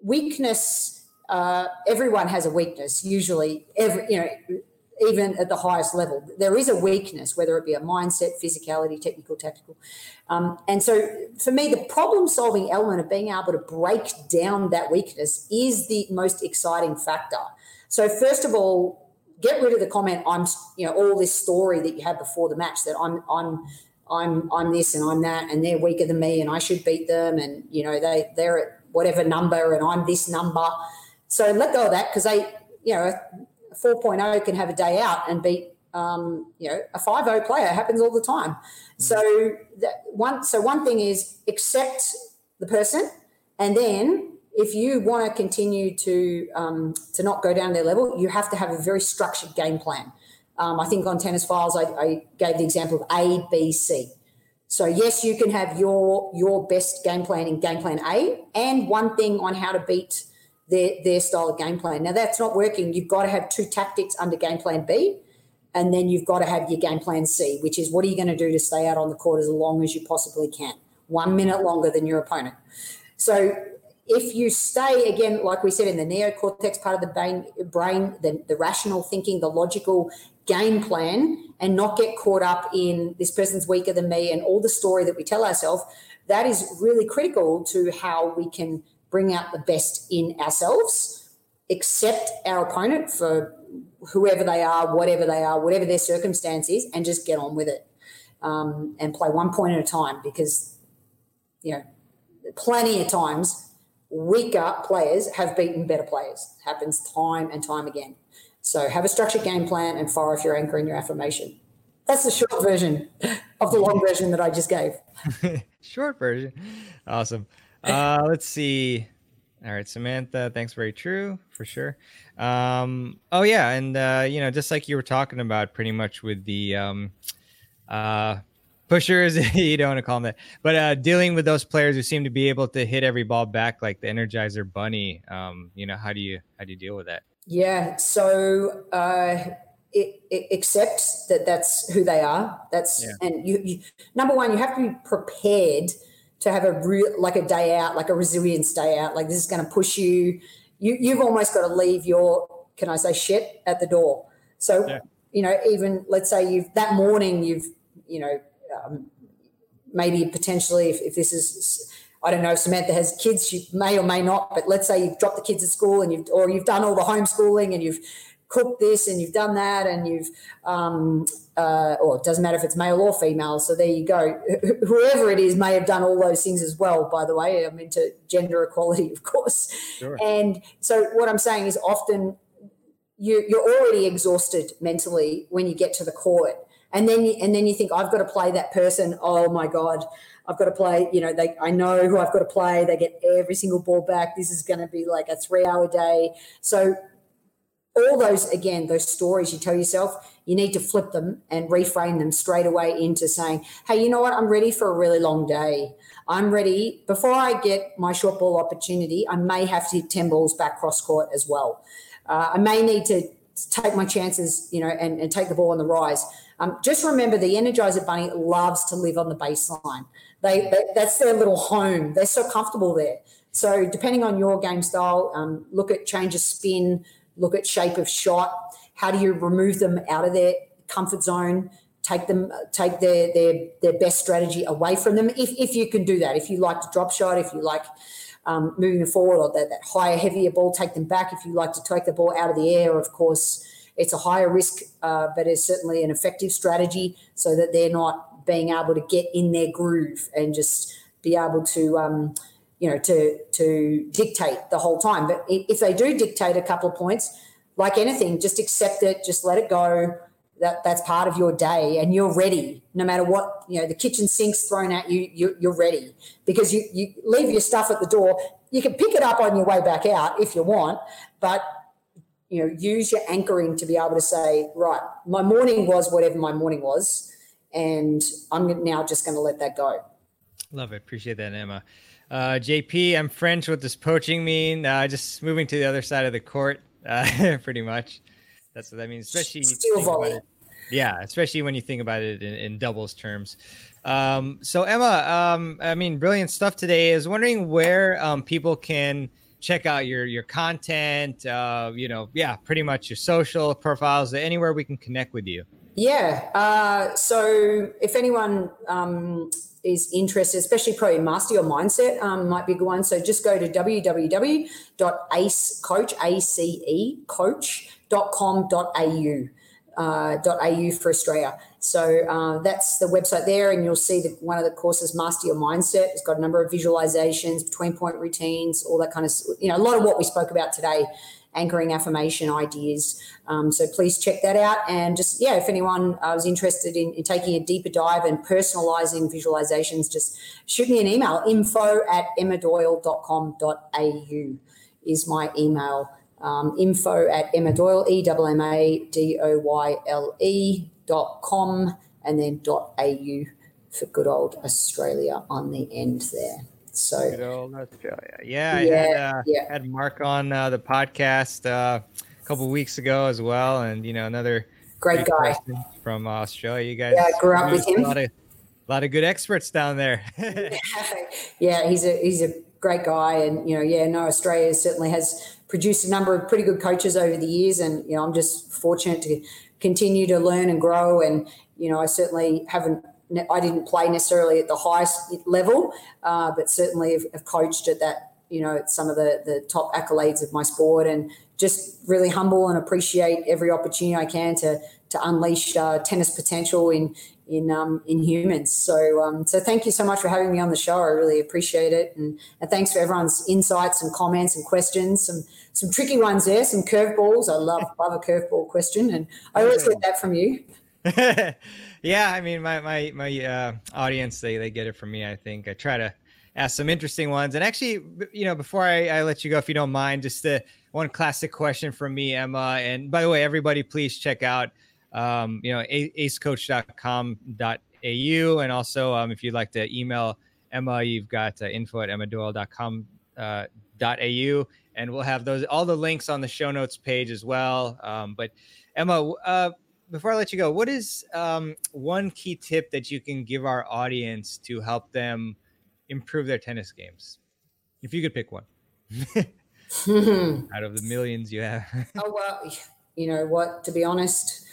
weakness uh, everyone has a weakness usually. Every you know even at the highest level. There is a weakness, whether it be a mindset, physicality, technical, tactical. Um, and so for me, the problem solving element of being able to break down that weakness is the most exciting factor. So, first of all, get rid of the comment, I'm, you know, all this story that you had before the match that I'm, I'm, I'm, I'm this and I'm that, and they're weaker than me and I should beat them. And, you know, they, they're at whatever number and I'm this number. So let go of that because they, you know, 4.0 can have a day out and beat um, you know a 5.0 player it happens all the time. So that one so one thing is accept the person and then if you want to continue to um, to not go down their level you have to have a very structured game plan. Um, i think on tennis files I, I gave the example of a b c. So yes you can have your your best game plan in game plan a and one thing on how to beat their their style of game plan. Now that's not working. You've got to have two tactics under game plan B, and then you've got to have your game plan C, which is what are you going to do to stay out on the court as long as you possibly can, one minute longer than your opponent. So if you stay again, like we said in the neocortex part of the brain, brain the, the rational thinking, the logical game plan, and not get caught up in this person's weaker than me and all the story that we tell ourselves, that is really critical to how we can bring out the best in ourselves, accept our opponent for whoever they are, whatever they are, whatever their circumstance is, and just get on with it um, and play one point at a time because, you know, plenty of times weaker players have beaten better players. Happens time and time again. So have a structured game plan and fire if you're anchoring your affirmation. That's the short version of the long version that I just gave. short version. Awesome. Uh, let's see. All right, Samantha, thanks. Very true for sure. Um, oh yeah, and uh, you know, just like you were talking about, pretty much with the um, uh, pushers, you don't want to call them that, but uh, dealing with those players who seem to be able to hit every ball back like the Energizer Bunny. Um, you know, how do you how do you deal with that? Yeah, so uh, it, it accepts that that's who they are. That's yeah. and you, you number one, you have to be prepared to have a real like a day out, like a resilience day out. Like this is going to push you. You you've almost got to leave your can I say shit at the door. So yeah. you know even let's say you've that morning you've you know, um, maybe potentially if, if this is I don't know if Samantha has kids, she may or may not, but let's say you've dropped the kids at school and you've or you've done all the homeschooling and you've cooked this and you've done that and you've um, uh, or it doesn't matter if it's male or female. So there you go. Whoever it is may have done all those things as well. By the way, I'm into gender equality, of course. Sure. And so what I'm saying is often you, you're already exhausted mentally when you get to the court and then you, and then you think I've got to play that person. Oh my god, I've got to play. You know, they I know who I've got to play. They get every single ball back. This is going to be like a three-hour day. So all those again, those stories you tell yourself, you need to flip them and reframe them straight away into saying, "Hey, you know what? I'm ready for a really long day. I'm ready. Before I get my short ball opportunity, I may have to hit ten balls back cross court as well. Uh, I may need to take my chances, you know, and, and take the ball on the rise." Um, just remember the Energizer Bunny loves to live on the baseline. They, they, that's their little home. They're so comfortable there. So depending on your game style, um, look at change of spin, look at shape of shot. How do you remove them out of their comfort zone? Take them, take their their their best strategy away from them. If if you can do that, if you like to drop shot, if you like um, moving forward or that, that higher, heavier ball, take them back. If you like to take the ball out of the air, of course, it's a higher risk, uh, but it's certainly an effective strategy so that they're not being able to get in their groove and just be able to, um, you know, to to dictate the whole time. But if they do dictate a couple of points, like anything, just accept it, just let it go. That that's part of your day, and you're ready. No matter what, you know, the kitchen sink's thrown at you, you you're ready because you you leave your stuff at the door. You can pick it up on your way back out if you want, but you know, use your anchoring to be able to say, right, my morning was whatever my morning was, and I'm now just going to let that go. Love it. Appreciate that, Emma. Uh, JP, I'm French. What does poaching mean? Uh, just moving to the other side of the court, uh, pretty much. That's what that means, especially it, Yeah, especially when you think about it in, in doubles terms. Um, so Emma, um, I mean, brilliant stuff today. I was wondering where um, people can check out your your content uh you know yeah pretty much your social profiles anywhere we can connect with you yeah uh so if anyone um is interested, especially probably master your mindset um, might be a good one. So just go to www.acecoach, uh, .au for Australia. So uh, that's the website there, and you'll see that one of the courses, Master Your Mindset. It's got a number of visualizations, between point routines, all that kind of, you know, a lot of what we spoke about today, anchoring affirmation ideas. Um, so please check that out. And just, yeah, if anyone uh, was interested in, in, taking a deeper dive and personalizing visualizations, just shoot me an email info at emmadoyle.com.au is my email. Um, info at Emma Doyle, E M M A D O Y L E dot com and then dot au for good old Australia on the end there. So good old Australia. Yeah, yeah, I had, uh, yeah. had Mark on uh, the podcast uh, a couple weeks ago as well, and you know another great guy from Australia. You guys, yeah, I grew up with him. A lot of, a lot of good experts down there. yeah, he's a he's a great guy, and you know, yeah, no, Australia certainly has produced a number of pretty good coaches over the years, and you know, I'm just fortunate to continue to learn and grow. And you know, I certainly haven't. I didn't play necessarily at the highest level, uh, but certainly have, have coached at that. You know, some of the the top accolades of my sport, and just really humble and appreciate every opportunity I can to to unleash uh, tennis potential in in um, in humans. So um, so thank you so much for having me on the show. I really appreciate it, and, and thanks for everyone's insights and comments and questions. Some some tricky ones there, some curveballs. I love love a curveball question, and I always get that from you. yeah, I mean my my my uh, audience they they get it from me. I think I try to ask some interesting ones, and actually, you know, before I, I let you go, if you don't mind, just the one classic question from me, Emma. And by the way, everybody, please check out um, you know, acecoach.com.au. And also, um, if you'd like to email Emma, you've got uh, info at emmadoyle.com.au. Uh, .au, and we'll have those all the links on the show notes page as well. Um, but Emma, uh, before I let you go, what is um, one key tip that you can give our audience to help them improve their tennis games? If you could pick one out of the millions you have. oh well, you know what? To be honest,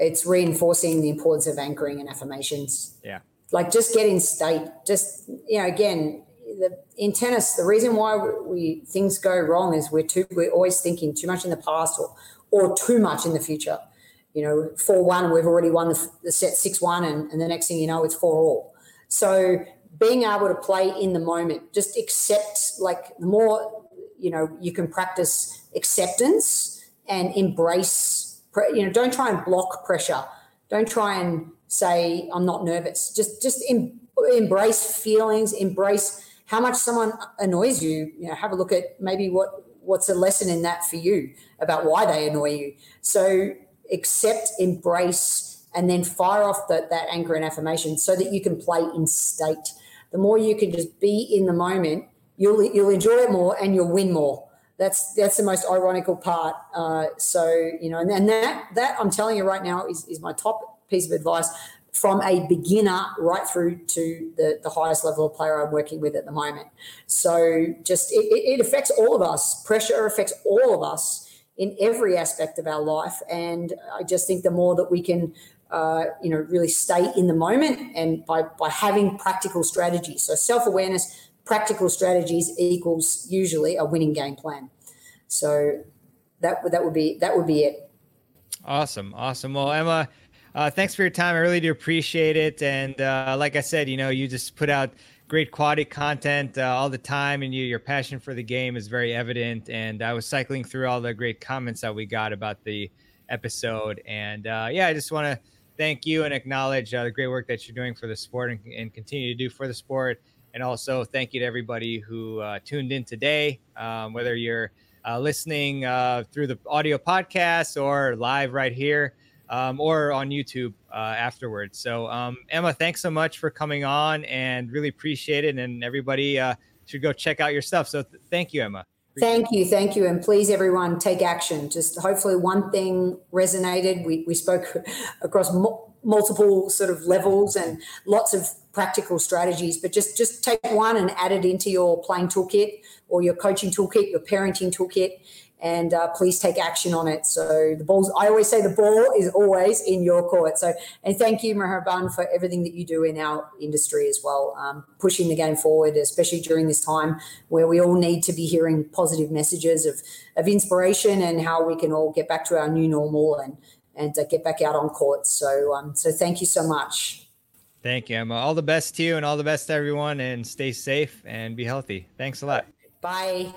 it's reinforcing the importance of anchoring and affirmations. Yeah. Like just get in state. Just you know, again, the, in tennis, the reason why we, we things go wrong is we're too we're always thinking too much in the past or or too much in the future. You know, four one, we've already won the, set six one, and, and the next thing you know, it's four all. So being able to play in the moment, just accept like the more you know you can practice acceptance and embrace. You know, don't try and block pressure. Don't try and say I'm not nervous. Just just em, embrace feelings. Embrace how much someone annoys you. You know, have a look at maybe what what's a lesson in that for you about why they annoy you. So accept, embrace, and then fire off the, that anchor and affirmation so that you can play in state. The more you can just be in the moment, you'll you'll enjoy it more and you'll win more. That's that's the most ironical part. Uh, so you know, and, and that that I'm telling you right now is is my top piece of advice from a beginner right through to the, the highest level of player I'm working with at the moment. So just it, it affects all of us. Pressure affects all of us in every aspect of our life. And I just think the more that we can uh, you know, really stay in the moment and by, by having practical strategies. So self awareness, practical strategies equals usually a winning game plan. So that that would be that would be it. Awesome, awesome. Well, Emma, uh, thanks for your time. I really do appreciate it. And uh, like I said, you know, you just put out great quality content uh, all the time, and you, your passion for the game is very evident. And I was cycling through all the great comments that we got about the episode, and uh, yeah, I just want to thank you and acknowledge uh, the great work that you're doing for the sport and, and, continue to do for the sport. And also, thank you to everybody who uh, tuned in today, um, whether you're listening through the audio podcast or live right here um, or on YouTube uh, afterwards. So, um, Emma, thanks so much for coming on and really appreciate it. And everybody uh, should go check out your stuff. So, th- thank you, Emma. Appreciate thank you. Thank you. And please, everyone, take action. Just hopefully one thing resonated. We, we spoke across mo- multiple sort of levels and lots of practical strategies, but just, just take one and add it into your playing toolkit or your coaching toolkit, your parenting toolkit and uh, please take action on it. So the balls, I always say the ball is always in your court. So, and thank you, Meherban, for everything that you do in our industry as well, um, pushing the game forward, especially during this time where we all need to be hearing positive messages of, of inspiration and how we can all get back to our new normal and, and uh, get back out on court. So, um, so thank you so much. Thank you, Emma. All the best to you and all the best to everyone and stay safe and be healthy. Thanks a lot. Bye.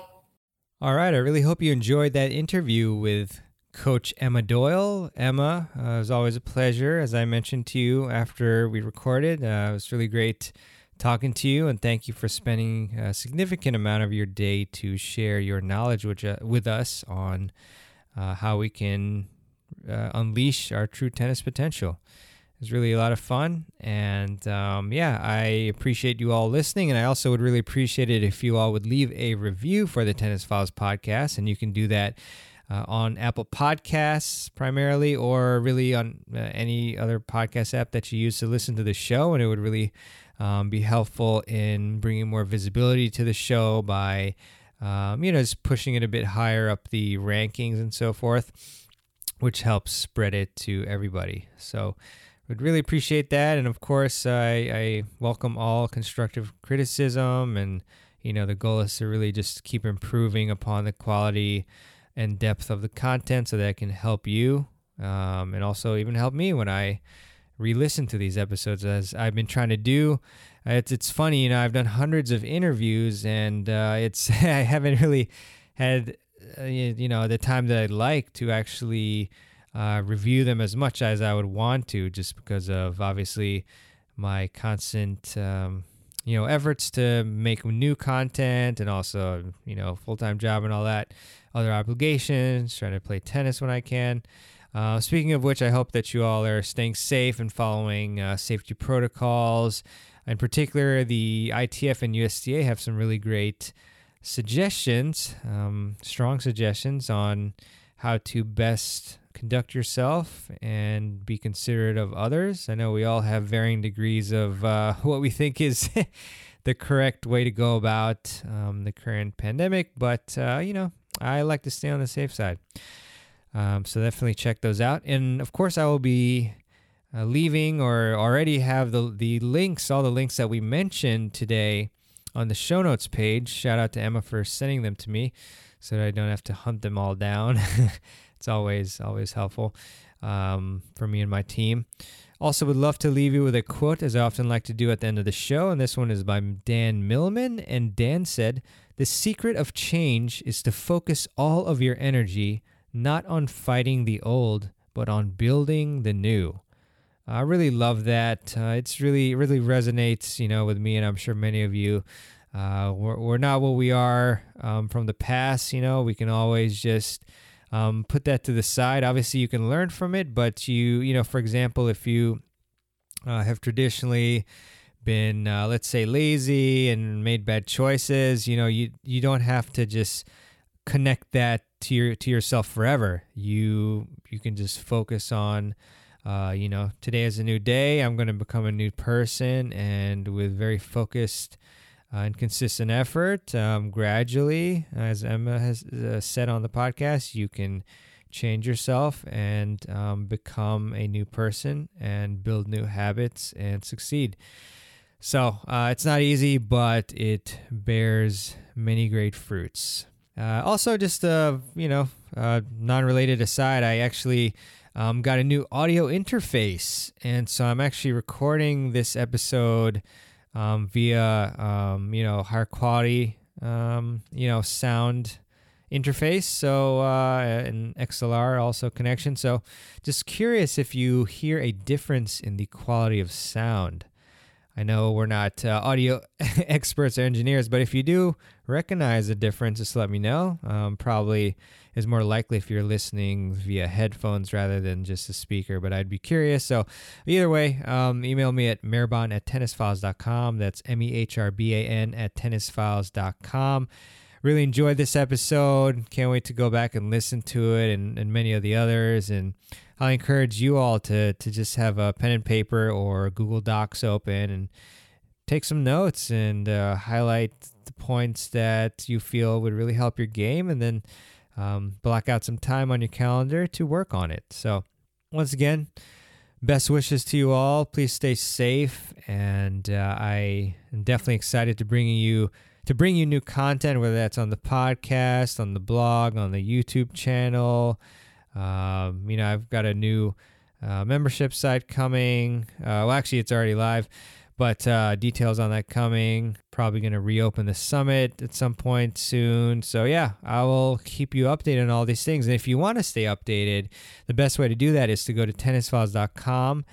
All right. I really hope you enjoyed that interview with Coach Emma Doyle. Emma, uh, it was always a pleasure, as I mentioned to you after we recorded. Uh, it was really great talking to you, and thank you for spending a significant amount of your day to share your knowledge with, uh, with us on uh, how we can uh, unleash our true tennis potential. It was really a lot of fun. And um, yeah, I appreciate you all listening. And I also would really appreciate it if you all would leave a review for the Tennis Files podcast. And you can do that uh, on Apple Podcasts primarily, or really on uh, any other podcast app that you use to listen to the show. And it would really um, be helpful in bringing more visibility to the show by, um, you know, just pushing it a bit higher up the rankings and so forth, which helps spread it to everybody. So, would really appreciate that. And of course, I, I welcome all constructive criticism. And, you know, the goal is to really just keep improving upon the quality and depth of the content so that it can help you um, and also even help me when I re listen to these episodes as I've been trying to do. It's, it's funny, you know, I've done hundreds of interviews and uh, it's, I haven't really had, uh, you know, the time that I'd like to actually uh, review them as much as I would want to, just because of obviously my constant, um, you know, efforts to make new content and also, you know, full time job and all that, other obligations, trying to play tennis when I can. Uh, speaking of which, I hope that you all are staying safe and following uh, safety protocols. In particular, the ITF and USTA have some really great suggestions, um, strong suggestions on how to best conduct yourself and be considerate of others. I know we all have varying degrees of uh, what we think is the correct way to go about um, the current pandemic, but uh, you know, I like to stay on the safe side. Um, so definitely check those out. And of course, I will be uh, leaving or already have the the links, all the links that we mentioned today on the show notes page. Shout out to Emma for sending them to me, so that I don't have to hunt them all down. it's always always helpful um, for me and my team. Also, would love to leave you with a quote, as I often like to do at the end of the show. And this one is by Dan Millman. And Dan said, The secret of change is to focus all of your energy not on fighting the old, but on building the new. I really love that. Uh, it's really, really resonates, you know, with me, and I'm sure many of you. Uh, we're, we're not what we are um, from the past. You know, we can always just um, put that to the side. Obviously, you can learn from it, but you, you know, for example, if you uh, have traditionally been, uh, let's say, lazy and made bad choices, you know, you you don't have to just connect that to your to yourself forever. You you can just focus on. Uh, you know, today is a new day. I'm going to become a new person, and with very focused uh, and consistent effort, um, gradually, as Emma has uh, said on the podcast, you can change yourself and um, become a new person and build new habits and succeed. So uh, it's not easy, but it bears many great fruits. Uh, also, just uh, you know, uh, non-related aside, I actually um, got a new audio interface, and so I'm actually recording this episode um, via um, you know higher quality um, you know sound interface. So uh, an xlr also connection. So just curious if you hear a difference in the quality of sound. I know we're not uh, audio experts or engineers but if you do recognize a difference just let me know. Um, probably is more likely if you're listening via headphones rather than just a speaker. But I'd be curious. So either way, um, email me at mehrban at tennisfiles.com. That's M E H R B A N at tennisfiles.com. Really enjoyed this episode. Can't wait to go back and listen to it and, and many of the others. And I encourage you all to, to just have a pen and paper or Google Docs open and take some notes and uh, highlight the points that you feel would really help your game. And then um, block out some time on your calendar to work on it. So, once again, best wishes to you all. Please stay safe, and uh, I am definitely excited to bring you to bring you new content, whether that's on the podcast, on the blog, on the YouTube channel. Um, you know, I've got a new uh, membership site coming. Uh, well, actually, it's already live. But uh, details on that coming. Probably going to reopen the summit at some point soon. So, yeah, I will keep you updated on all these things. And if you want to stay updated, the best way to do that is to go to tennisfiles.com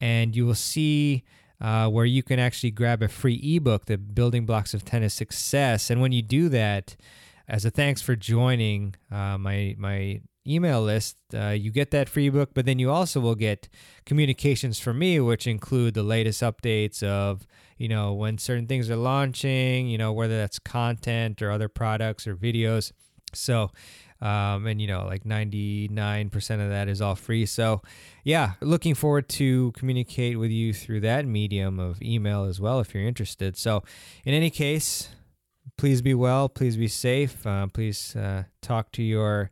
and you will see uh, where you can actually grab a free ebook, The Building Blocks of Tennis Success. And when you do that, as a thanks for joining uh, my my email list, uh, you get that free book, but then you also will get communications from me, which include the latest updates of, you know, when certain things are launching, you know, whether that's content or other products or videos. So, um, and, you know, like 99% of that is all free. So, yeah, looking forward to communicate with you through that medium of email as well if you're interested. So, in any case, please be well, please be safe, uh, please uh, talk to your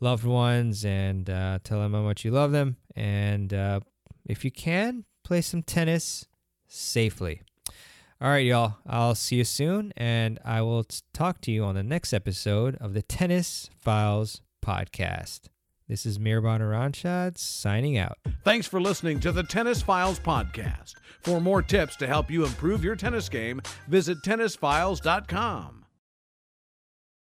loved ones and uh, tell them how much you love them. And uh, if you can, play some tennis safely. All right, y'all. I'll see you soon, and I will talk to you on the next episode of the Tennis Files podcast. This is Mehrban Iranshad signing out. Thanks for listening to the Tennis Files podcast. For more tips to help you improve your tennis game, visit tennisfiles.com.